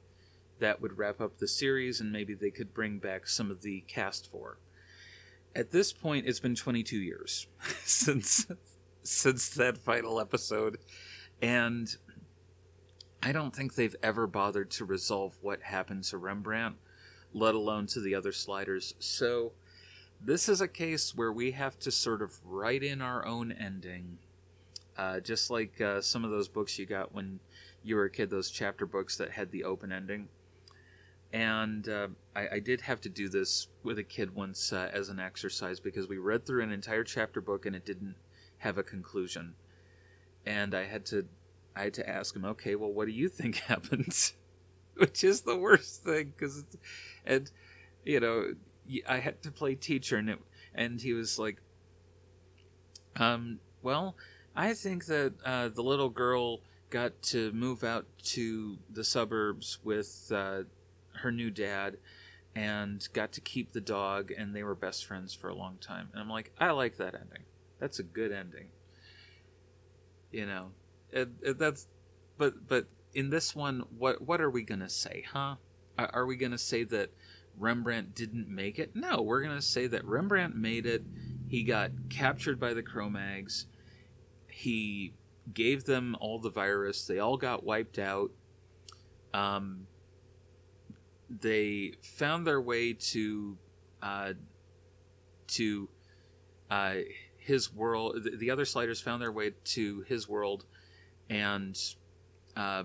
that would wrap up the series and maybe they could bring back some of the cast for. At this point it's been 22 years since since that final episode and i don't think they've ever bothered to resolve what happened to rembrandt let alone to the other sliders. So this is a case where we have to sort of write in our own ending. Uh, just like uh, some of those books you got when you were a kid, those chapter books that had the open ending. And uh, I, I, did have to do this with a kid once uh, as an exercise because we read through an entire chapter book and it didn't have a conclusion. And I had to, I had to ask him, okay, well, what do you think happened? Which is the worst thing because, and you know, I had to play teacher, and it, and he was like, um, well, I think that uh, the little girl got to move out to the suburbs with uh, her new dad and got to keep the dog and they were best friends for a long time. And i'm like i like that ending. That's a good ending. You know it, it, that's but but in this one what what are we gonna say huh? Are, are we gonna say that Rembrandt didn't make it. No, we're going to say that Rembrandt made it. He got captured by the Cro-Mags. He gave them all the virus. They all got wiped out. Um, they found their way to uh, to uh, his world. The, the, other sliders found their way to his world, and uh,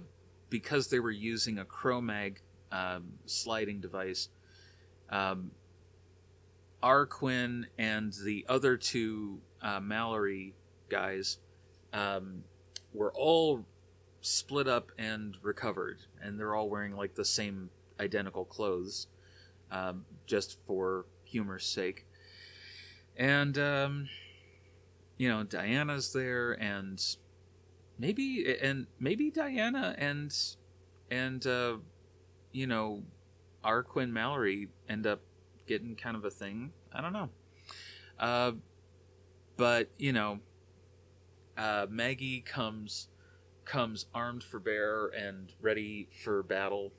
because they were using a Cro-Mag um, sliding device, um, Arquin and the other two uh, Mallory guys um, were all split up and recovered, and they're all wearing like the same identical clothes, um, just for humor's sake. And um, you know, Diana's there, and maybe and maybe Diana and and uh, you know Arquin Mallory end up getting kind of a thing. I don't know. Uh, but you know, uh, Maggie comes comes armed for bear and ready for battle.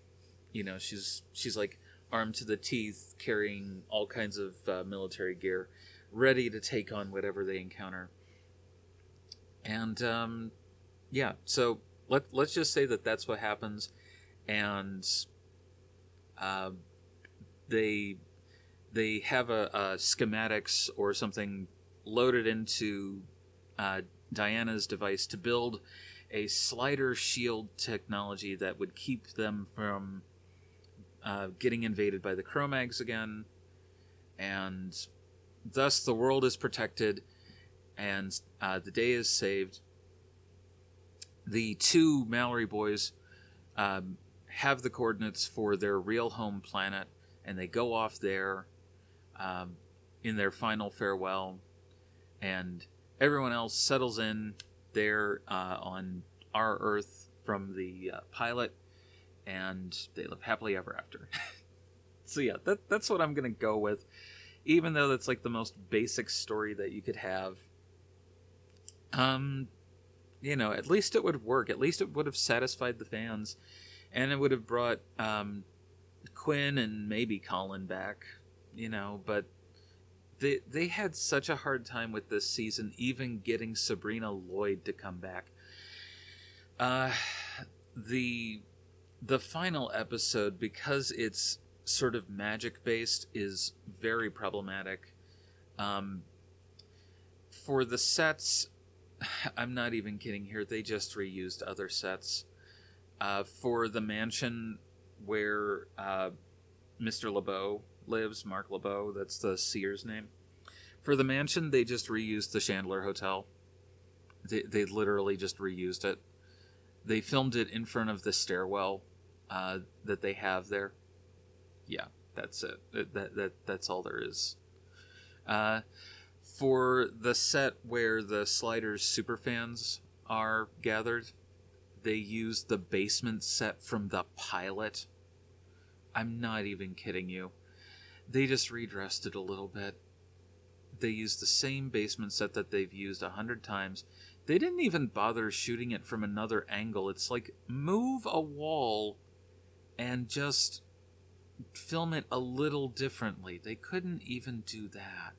You know, she's she's like armed to the teeth, carrying all kinds of uh, military gear, ready to take on whatever they encounter. And um, yeah, so let let's just say that that's what happens, and uh, they they have a, a, schematics or something loaded into uh, Diana's device to build a slider shield technology that would keep them from uh, getting invaded by the Cro-Mags again, and thus the world is protected, and uh, the day is saved. The two Mallory boys um, have the coordinates for their real home planet, and they go off there um, in their final farewell, and everyone else settles in there uh, on our Earth from the uh, pilot, and they live happily ever after. so yeah, that that's what I'm gonna go with, even though that's like the most basic story that you could have. Um, you know, at least it would work. At least it would have satisfied the fans, and it would have brought um, Quinn and maybe Colin back. You know, but they they had such a hard time with this season, even getting Sabrina Lloyd to come back. Uh, the the final episode because it's sort of magic based is very problematic. Um, for the sets, I'm not even kidding here. They just reused other sets. Uh, for the mansion where uh, Mr. LeBeau lives, Mark LeBeau, that's the Seer's name. For the mansion, they just reused the Chandler Hotel. They, they literally just reused it. They filmed it in front of the stairwell uh, that they have there. Yeah, that's it. That, that, that that's all there is. Uh, for the set where the Sliders superfans are gathered, they used the basement set from the pilot. I'm not even kidding you. They just redressed it a little bit. They used the same basement set that they've used a hundred times. They didn't even bother shooting it from another angle. It's like move a wall and just film it a little differently. They couldn't even do that.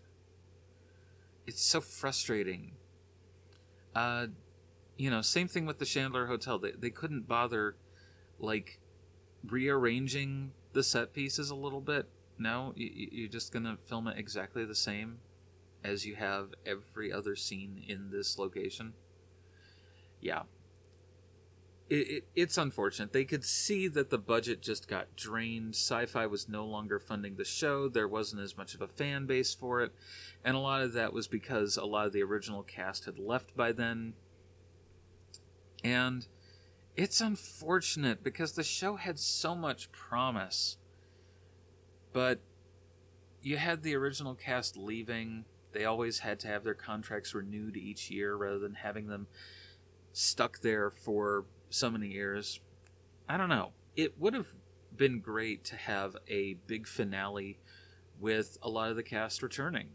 It's so frustrating. Uh, you know, same thing with the Chandler Hotel. They, they couldn't bother, like, rearranging the set pieces a little bit. No, you, you're just gonna film it exactly the same as you have every other scene in this location. Yeah, it, it, it's unfortunate. They could see that the budget just got drained. Sci fi was no longer funding the show. There wasn't as much of a fan base for it. And a lot of that was because a lot of the original cast had left by then. And it's unfortunate because the show had so much promise. But you had the original cast leaving. They always had to have their contracts renewed each year rather than having them stuck there for so many years. I don't know. It would have been great to have a big finale with a lot of the cast returning.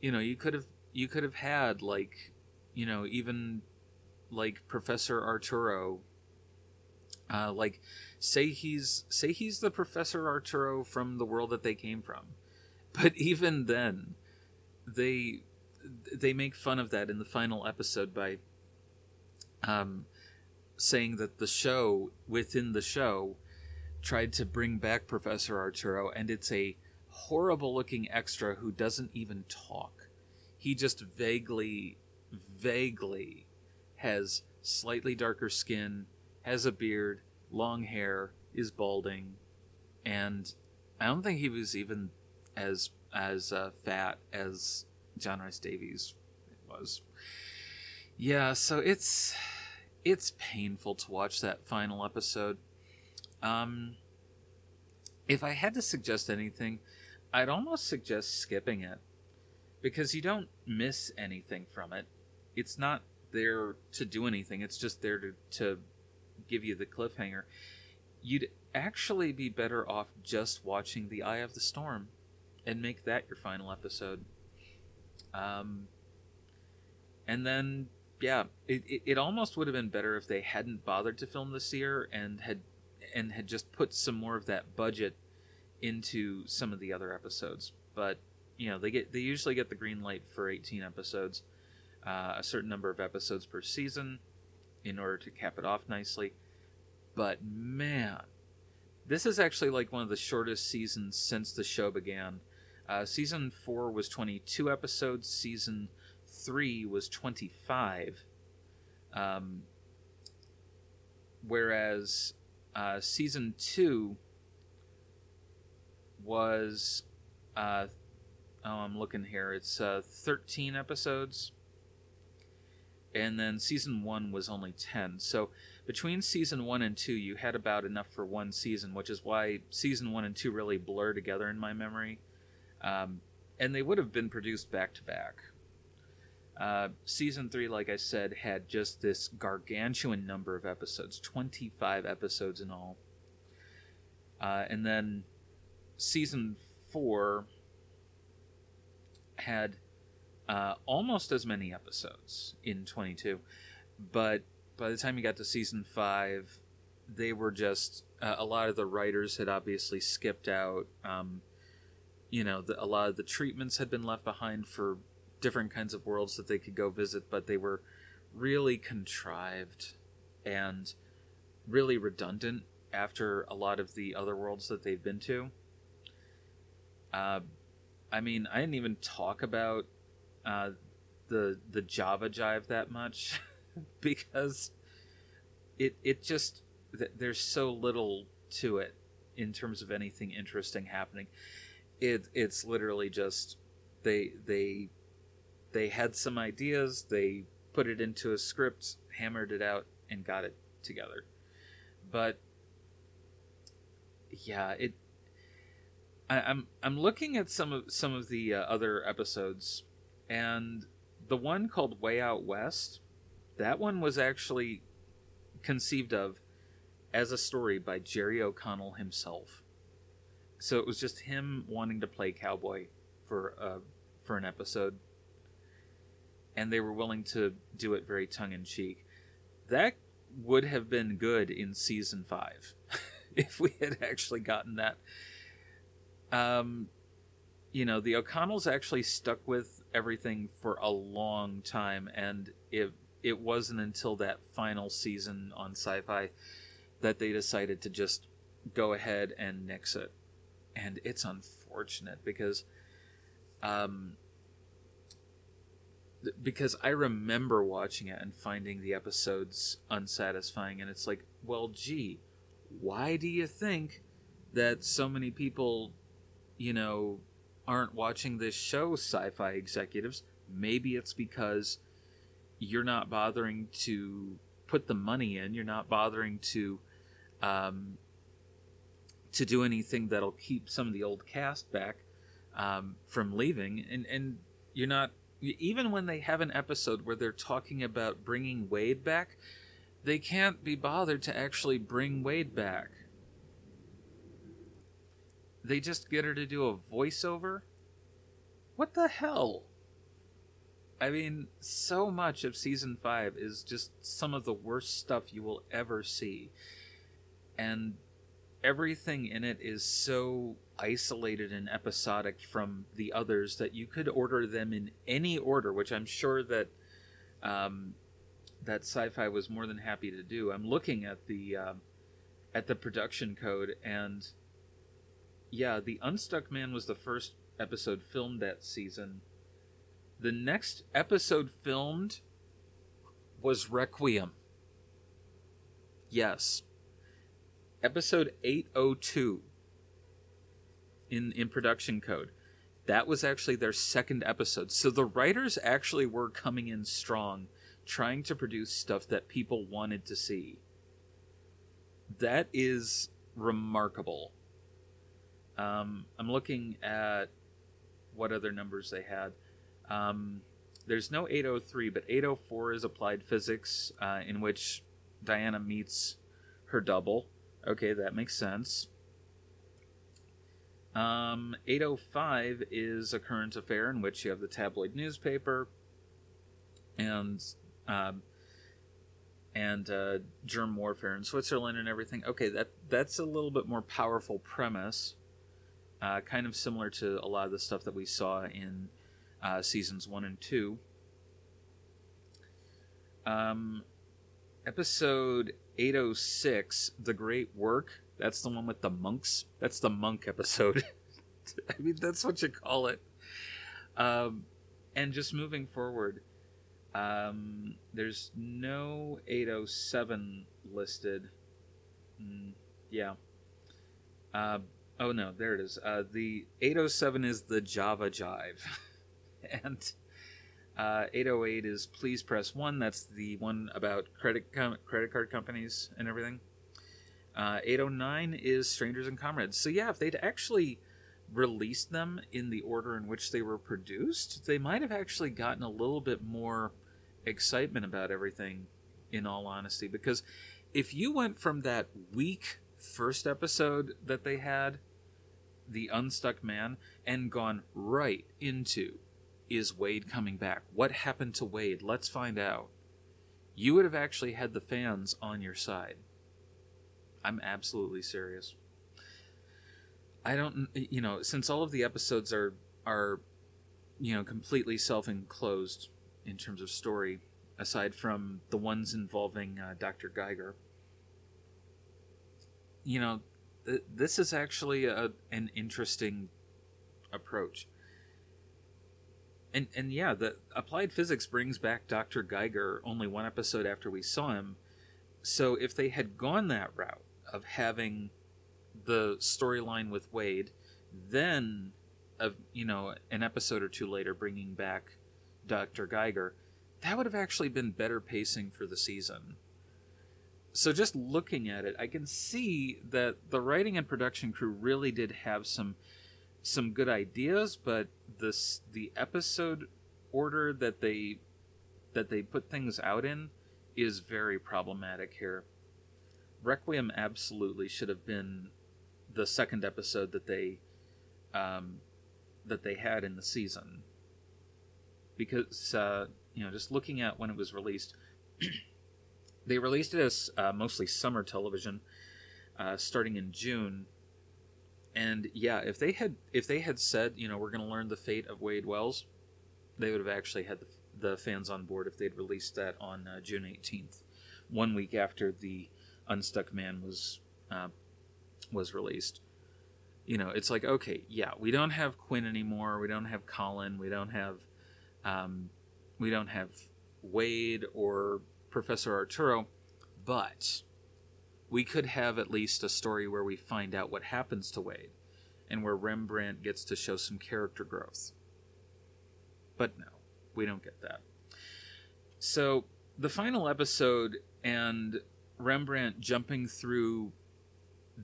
You know, you could have you could have had like, you know, even like Professor Arturo uh, like say he's say he's the Professor Arturo from the world that they came from. But even then they they make fun of that in the final episode by um saying that the show within the show tried to bring back Professor Arturo, and it's a horrible looking extra who doesn't even talk. He just vaguely, vaguely has slightly darker skin, has a beard, long hair, is balding, and I don't think he was even as as uh, fat as John Rhys-Davies was. Yeah, so it's it's painful to watch that final episode. Um, if I had to suggest anything, I'd almost suggest skipping it because you don't miss anything from it. It's not there to do anything. It's just there to to give you the cliffhanger. You'd actually be better off just watching The Eye of the Storm and make that your final episode. Um, and then yeah, it, it, it almost would have been better if they hadn't bothered to film this year and had and had just put some more of that budget into some of the other episodes. But you know, they get they usually get the green light for 18 episodes, uh, a certain number of episodes per season, in order to cap it off nicely. But man, this is actually like one of the shortest seasons since the show began. Uh, season four was 22 episodes. Season three was 25. Um, whereas uh, season two was, uh, oh, I'm looking here. It's uh, 13 episodes. And then season one was only 10. So between season one and two, you had about enough for one season, which is why season one and two really blur together in my memory. Um, and they would have been produced back to back. Uh, season three, like I said, had just this gargantuan number of episodes 25 episodes in all. Uh, and then season four had uh, almost as many episodes in 22. But by the time you got to season five, they were just. Uh, a lot of the writers had obviously skipped out. Um, you know, the, a lot of the treatments had been left behind for different kinds of worlds that they could go visit, but they were really contrived and really redundant after a lot of the other worlds that they've been to. Uh, I mean, I didn't even talk about uh, the the Java Jive that much because it it just there's so little to it in terms of anything interesting happening. It it's literally just they they they had some ideas, they put it into a script, hammered it out, and got it together. But yeah, it. I, am I'm, I'm looking at some of some of the uh, other episodes, and the one called Way Out West, that one was actually conceived of as a story by Jerry O'Connell himself. So it was just him wanting to play cowboy for uh, for an episode and they were willing to do it very tongue in cheek. That would have been good in season five if we had actually gotten that. Um, you know, the O'Connells actually stuck with everything for a long time, and it it wasn't until that final season on Sci-Fi that they decided to just go ahead and nix it, and it's unfortunate because. Um, because I remember watching it and finding the episodes unsatisfying, and it's like, well, gee, why do you think that so many people, you know, aren't watching this show, sci fi executives? Maybe it's because you're not bothering to put the money in, you're not bothering to. Um, to do anything that'll keep some of the old cast back um, from leaving, and and you're not even when they have an episode where they're talking about bringing Wade back, they can't be bothered to actually bring Wade back. They just get her to do a voiceover? What the hell? I mean, so much of season 5 is just some of the worst stuff you will ever see. And everything in it is so isolated and episodic from the others that you could order them in any order, which I'm sure that um, that Sci-Fi was more than happy to do. I'm looking at the uh, at the production code, and yeah, the Unstuck Man was the first episode filmed that season. The next episode filmed was Requiem. Yes. Episode 802 in in production code. That was actually their second episode. So the writers actually were coming in strong, trying to produce stuff that people wanted to see. That is remarkable. Um, I'm looking at what other numbers they had. Um, there's no 803, but 804 is applied physics, uh, in which Diana meets her double. Okay, that makes sense. Um, 805 is a current affair in which you have the tabloid newspaper and um, and uh, germ warfare in Switzerland and everything. Okay, that that's a little bit more powerful premise, uh, kind of similar to a lot of the stuff that we saw in uh, seasons one and two. Um, episode 806, The Great Work. That's the one with the monks. That's the monk episode. I mean, that's what you call it. Um, and just moving forward, um, there's no 807 listed. Mm, yeah. Uh, oh no, there it is. Uh, the 807 is the Java Jive, and uh, 808 is Please Press One. That's the one about credit com- credit card companies and everything. Uh, 809 is Strangers and Comrades. So yeah, if they'd actually released them in the order in which they were produced, they might have actually gotten a little bit more excitement about everything. In all honesty, because if you went from that weak first episode that they had, the Unstuck Man, and gone right into is Wade coming back? What happened to Wade? Let's find out. You would have actually had the fans on your side. I'm absolutely serious. I don't, you know, since all of the episodes are are, you know, completely self-enclosed in terms of story, aside from the ones involving uh, Dr. Geiger. You know, th- this is actually a, an interesting approach. And and yeah, the applied physics brings back Dr. Geiger only one episode after we saw him. So if they had gone that route of having the storyline with Wade, then of you know an episode or two later bringing back Dr. Geiger, that would have actually been better pacing for the season. So just looking at it, I can see that the writing and production crew really did have some some good ideas, but this the episode order that they that they put things out in is very problematic here. Requiem absolutely should have been the second episode that they um, that they had in the season because uh, you know just looking at when it was released they released it as uh, mostly summer television uh, starting in june. And yeah if they had if they had said you know we're going to learn the fate of wade wells they would have actually had the, the fans on board if they'd released that on uh, june 18th one week after the unstuck man was uh, was released. You know it's like okay yeah we don't have quinn anymore we don't have colin we don't have um, we don't have wade or professor arturo but we could have at least a story where we find out what happens to wade and where rembrandt gets to show some character growth but no we don't get that so the final episode and rembrandt jumping through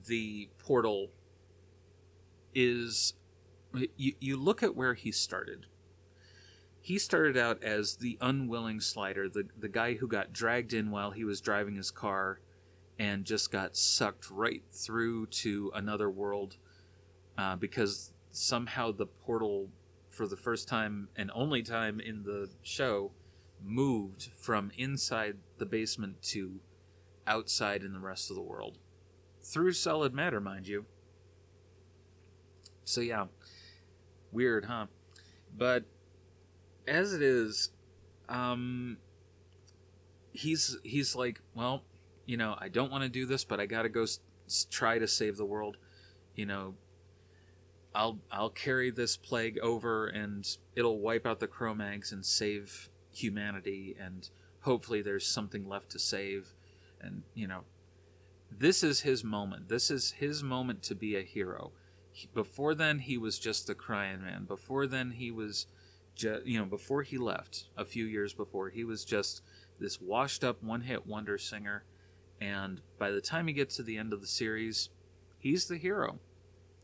the portal is you, you look at where he started. He started out as the unwilling slider, the, the guy who got dragged in while he was driving his car and just got sucked right through to another world uh, because somehow the portal, for the first time and only time in the show, moved from inside the basement to outside in the rest of the world. Through solid matter, mind you. So yeah, weird, huh? But as it is, um, he's he's like, well, you know, I don't want to do this, but I got to go s- try to save the world. You know, I'll I'll carry this plague over, and it'll wipe out the Cro-Mags and save humanity, and hopefully there's something left to save. And you know, this is his moment. This is his moment to be a hero before then he was just the crying man. Before then he was you know before he left a few years before he was just this washed up one hit wonder singer and by the time he gets to the end of the series he's the hero.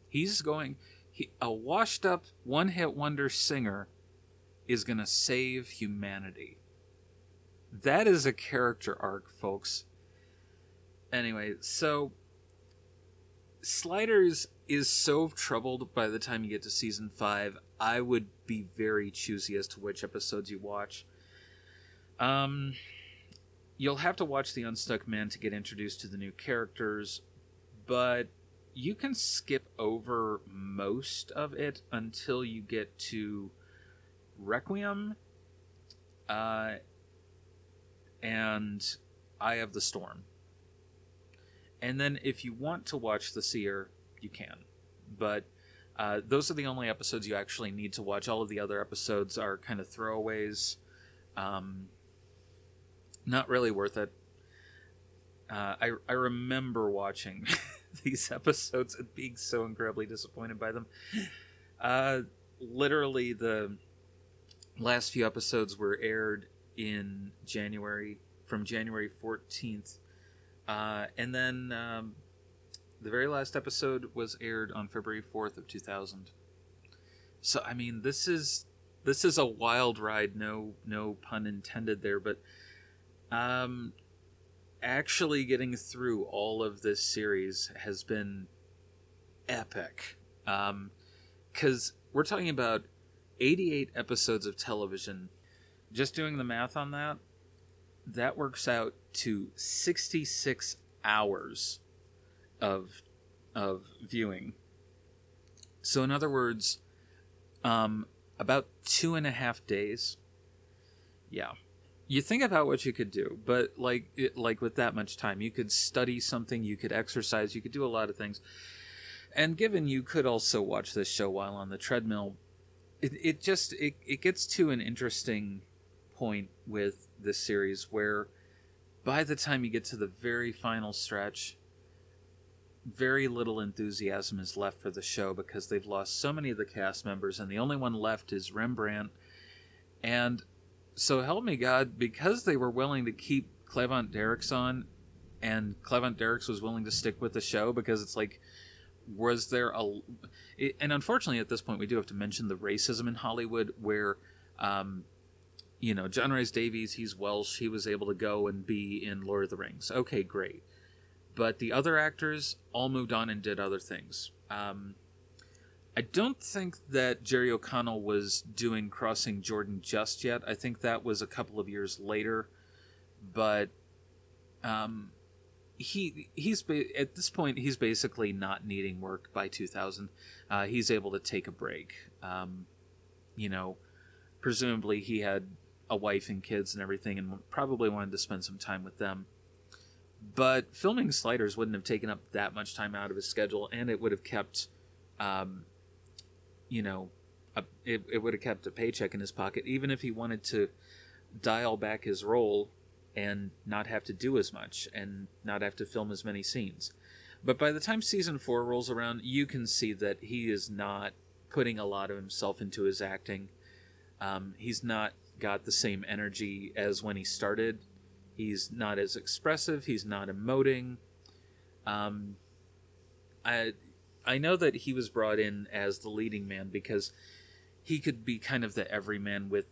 He's going he, a washed up one hit wonder singer is going to save humanity. That is a character arc, folks. Anyway, so Sliders is so troubled by the time you get to season five. I would be very choosy as to which episodes you watch. Um, you'll have to watch the Unstuck Man to get introduced to the new characters, but you can skip over most of it until you get to Requiem, uh, and Eye of the Storm. And then if you want to watch The Seer, you can. But uh, those are the only episodes you actually need to watch. All of the other episodes are kind of throwaways. Um, not really worth it. Uh, I, I remember watching these episodes and being so incredibly disappointed by them. Uh, literally, the last few episodes were aired in January, from January 14th. Uh, and then um, the very last episode was aired on February 4th of 2000. So, I mean, this is this is a wild ride no no pun intended there but um actually getting through all of this series has been epic um cuz we're talking about 88 episodes of television just doing the math on that that works out to 66 hours of of viewing so in other words um about two and a half days. Yeah. You think about what you could do, but like it, like with that much time, you could study something, you could exercise, you could do a lot of things. And given you could also watch this show while on the treadmill, it, it just it, it gets to an interesting point with this series where by the time you get to the very final stretch, very little enthusiasm is left for the show because they've lost so many of the cast members, and the only one left is Rembrandt. And so help me God, because they were willing to keep Cleavant Derricks on, and Cleavant Derricks was willing to stick with the show because it's like, was there a. And unfortunately, at this point, we do have to mention the racism in Hollywood where. Um, you know, John Rhys-Davies, he's Welsh. He was able to go and be in Lord of the Rings. Okay, great but the other actors all moved on and did other things. Um, I don't think that Jerry O'Connell was doing Crossing Jordan just yet. I think that was a couple of years later, but um, he he's at this point he's basically not needing work by 2000. Uh, he's able to take a break. Um, you know, presumably he had a wife and kids and everything, and probably wanted to spend some time with them but filming Sliders wouldn't have taken up that much time out of his schedule, and it would have kept, um, you know, a, it, it would have kept a paycheck in his pocket, even if he wanted to dial back his role and not have to do as much and not have to film as many scenes. But by the time season four rolls around, you can see that he is not putting a lot of himself into his acting. Um, he's not got the same energy as when he started He's not as expressive. He's not emoting. Um, I I know that he was brought in as the leading man because he could be kind of the everyman with,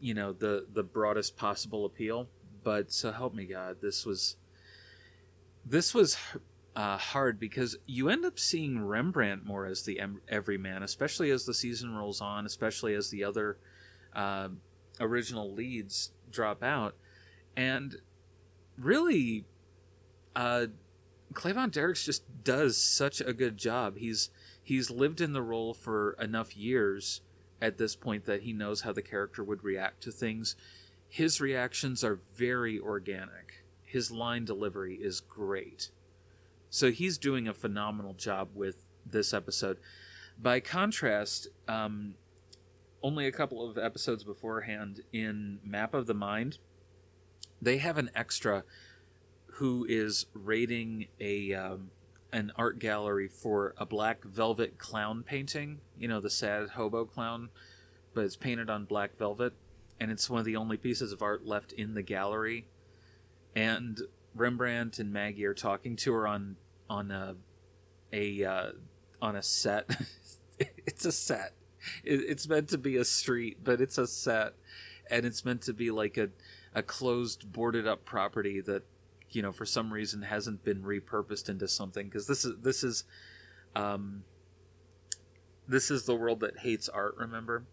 you know, the the broadest possible appeal. But so help me God, this was this was uh, hard because you end up seeing Rembrandt more as the em- everyman, especially as the season rolls on, especially as the other uh, original leads drop out and really, uh, Cleavant Derricks just does such a good job. He's he's lived in the role for enough years at this point that he knows how the character would react to things. His reactions are very organic. His line delivery is great. So he's doing a phenomenal job with this episode. By contrast, um, only a couple of episodes beforehand in Map of the Mind, they have an extra who is raiding a um, an art gallery for a black velvet clown painting. You know, the sad hobo clown, but it's painted on black velvet, and it's one of the only pieces of art left in the gallery. And Rembrandt and Maggie are talking to her on on a a uh, on a set. it's a set. It, it's meant to be a street, but it's a set, and it's meant to be like a a closed, boarded up property that you know for some reason hasn't been repurposed into something because this is this is um, this is the world that hates art. Remember,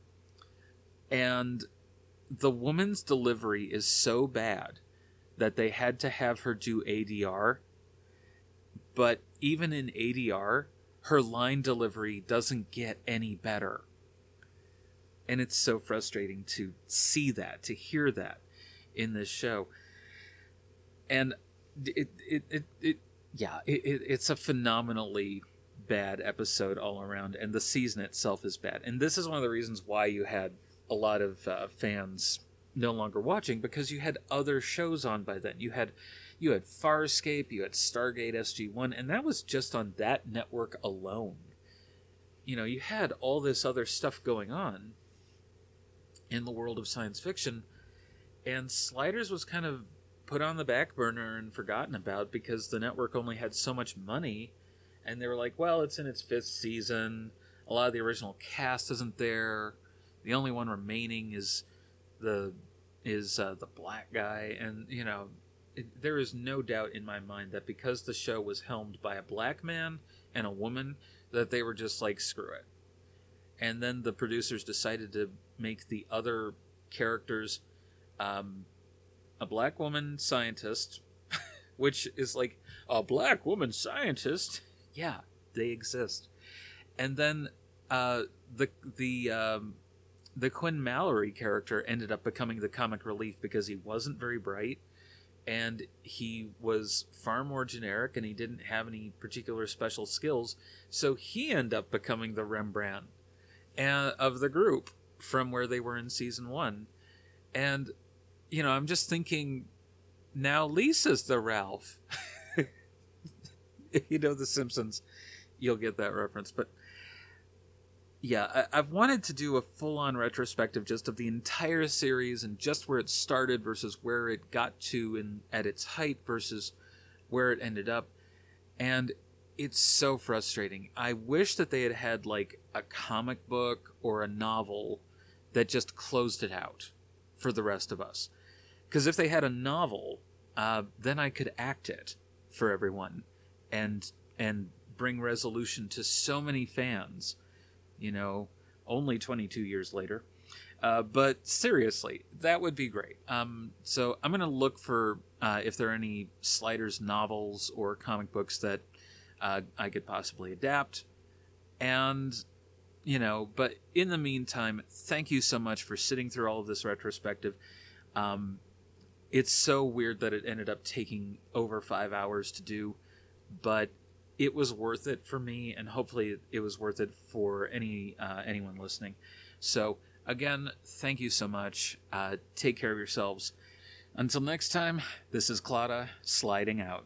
and the woman's delivery is so bad that they had to have her do ADR. But even in ADR, her line delivery doesn't get any better. And it's so frustrating to see that, to hear that in this show. and it it it, it yeah, it, it, it's a phenomenally bad episode all around, and the season itself is bad. And this is one of the reasons why you had a lot of uh, fans no longer watching because you had other shows on by then. You had you had Farscape, you had Stargate SG One, and that was just on that network alone. You know, you had all this other stuff going on in the world of science fiction, and Sliders was kind of put on the back burner and forgotten about because the network only had so much money, and they were like, well, it's in its fifth season. A lot of the original cast isn't there. The only one remaining is the is uh, the black guy, and you know, it, there is no doubt in my mind that because the show was helmed by a black man and a woman, that they were just like screw it. And then the producers decided to make the other characters um, a black woman scientist, which is like a black woman scientist. Yeah, they exist. And then uh, the the um, the Quinn Mallory character ended up becoming the comic relief because he wasn't very bright and he was far more generic and he didn't have any particular special skills so he ended up becoming the Rembrandt uh, of the group from where they were in season 1 and you know I'm just thinking now Lisa's the Ralph if you know the Simpsons you'll get that reference but yeah, I, have wanted to do a full on retrospective just of the entire series and just where it started versus where it got to in at its height versus where it ended up. And it's so frustrating. I wish that they had had like a comic book or a novel that just closed it out for the rest of us. Because if they had a novel, uh, then I could act it for everyone and and bring resolution to so many fans you know, only 22 years later. Uh, but seriously, that would be great. Um, so I'm going to look for uh, if there are any Sliders novels or comic books that uh, I could possibly adapt. And, you know, but in the meantime, thank you so much for sitting through all of this retrospective. Um, it's so weird that it ended up taking over five hours to do, but it was worth it for me, and hopefully it was worth it for any uh, anyone listening. So again, thank you so much. Uh, take care of yourselves. Until next time, this is Claudia sliding out.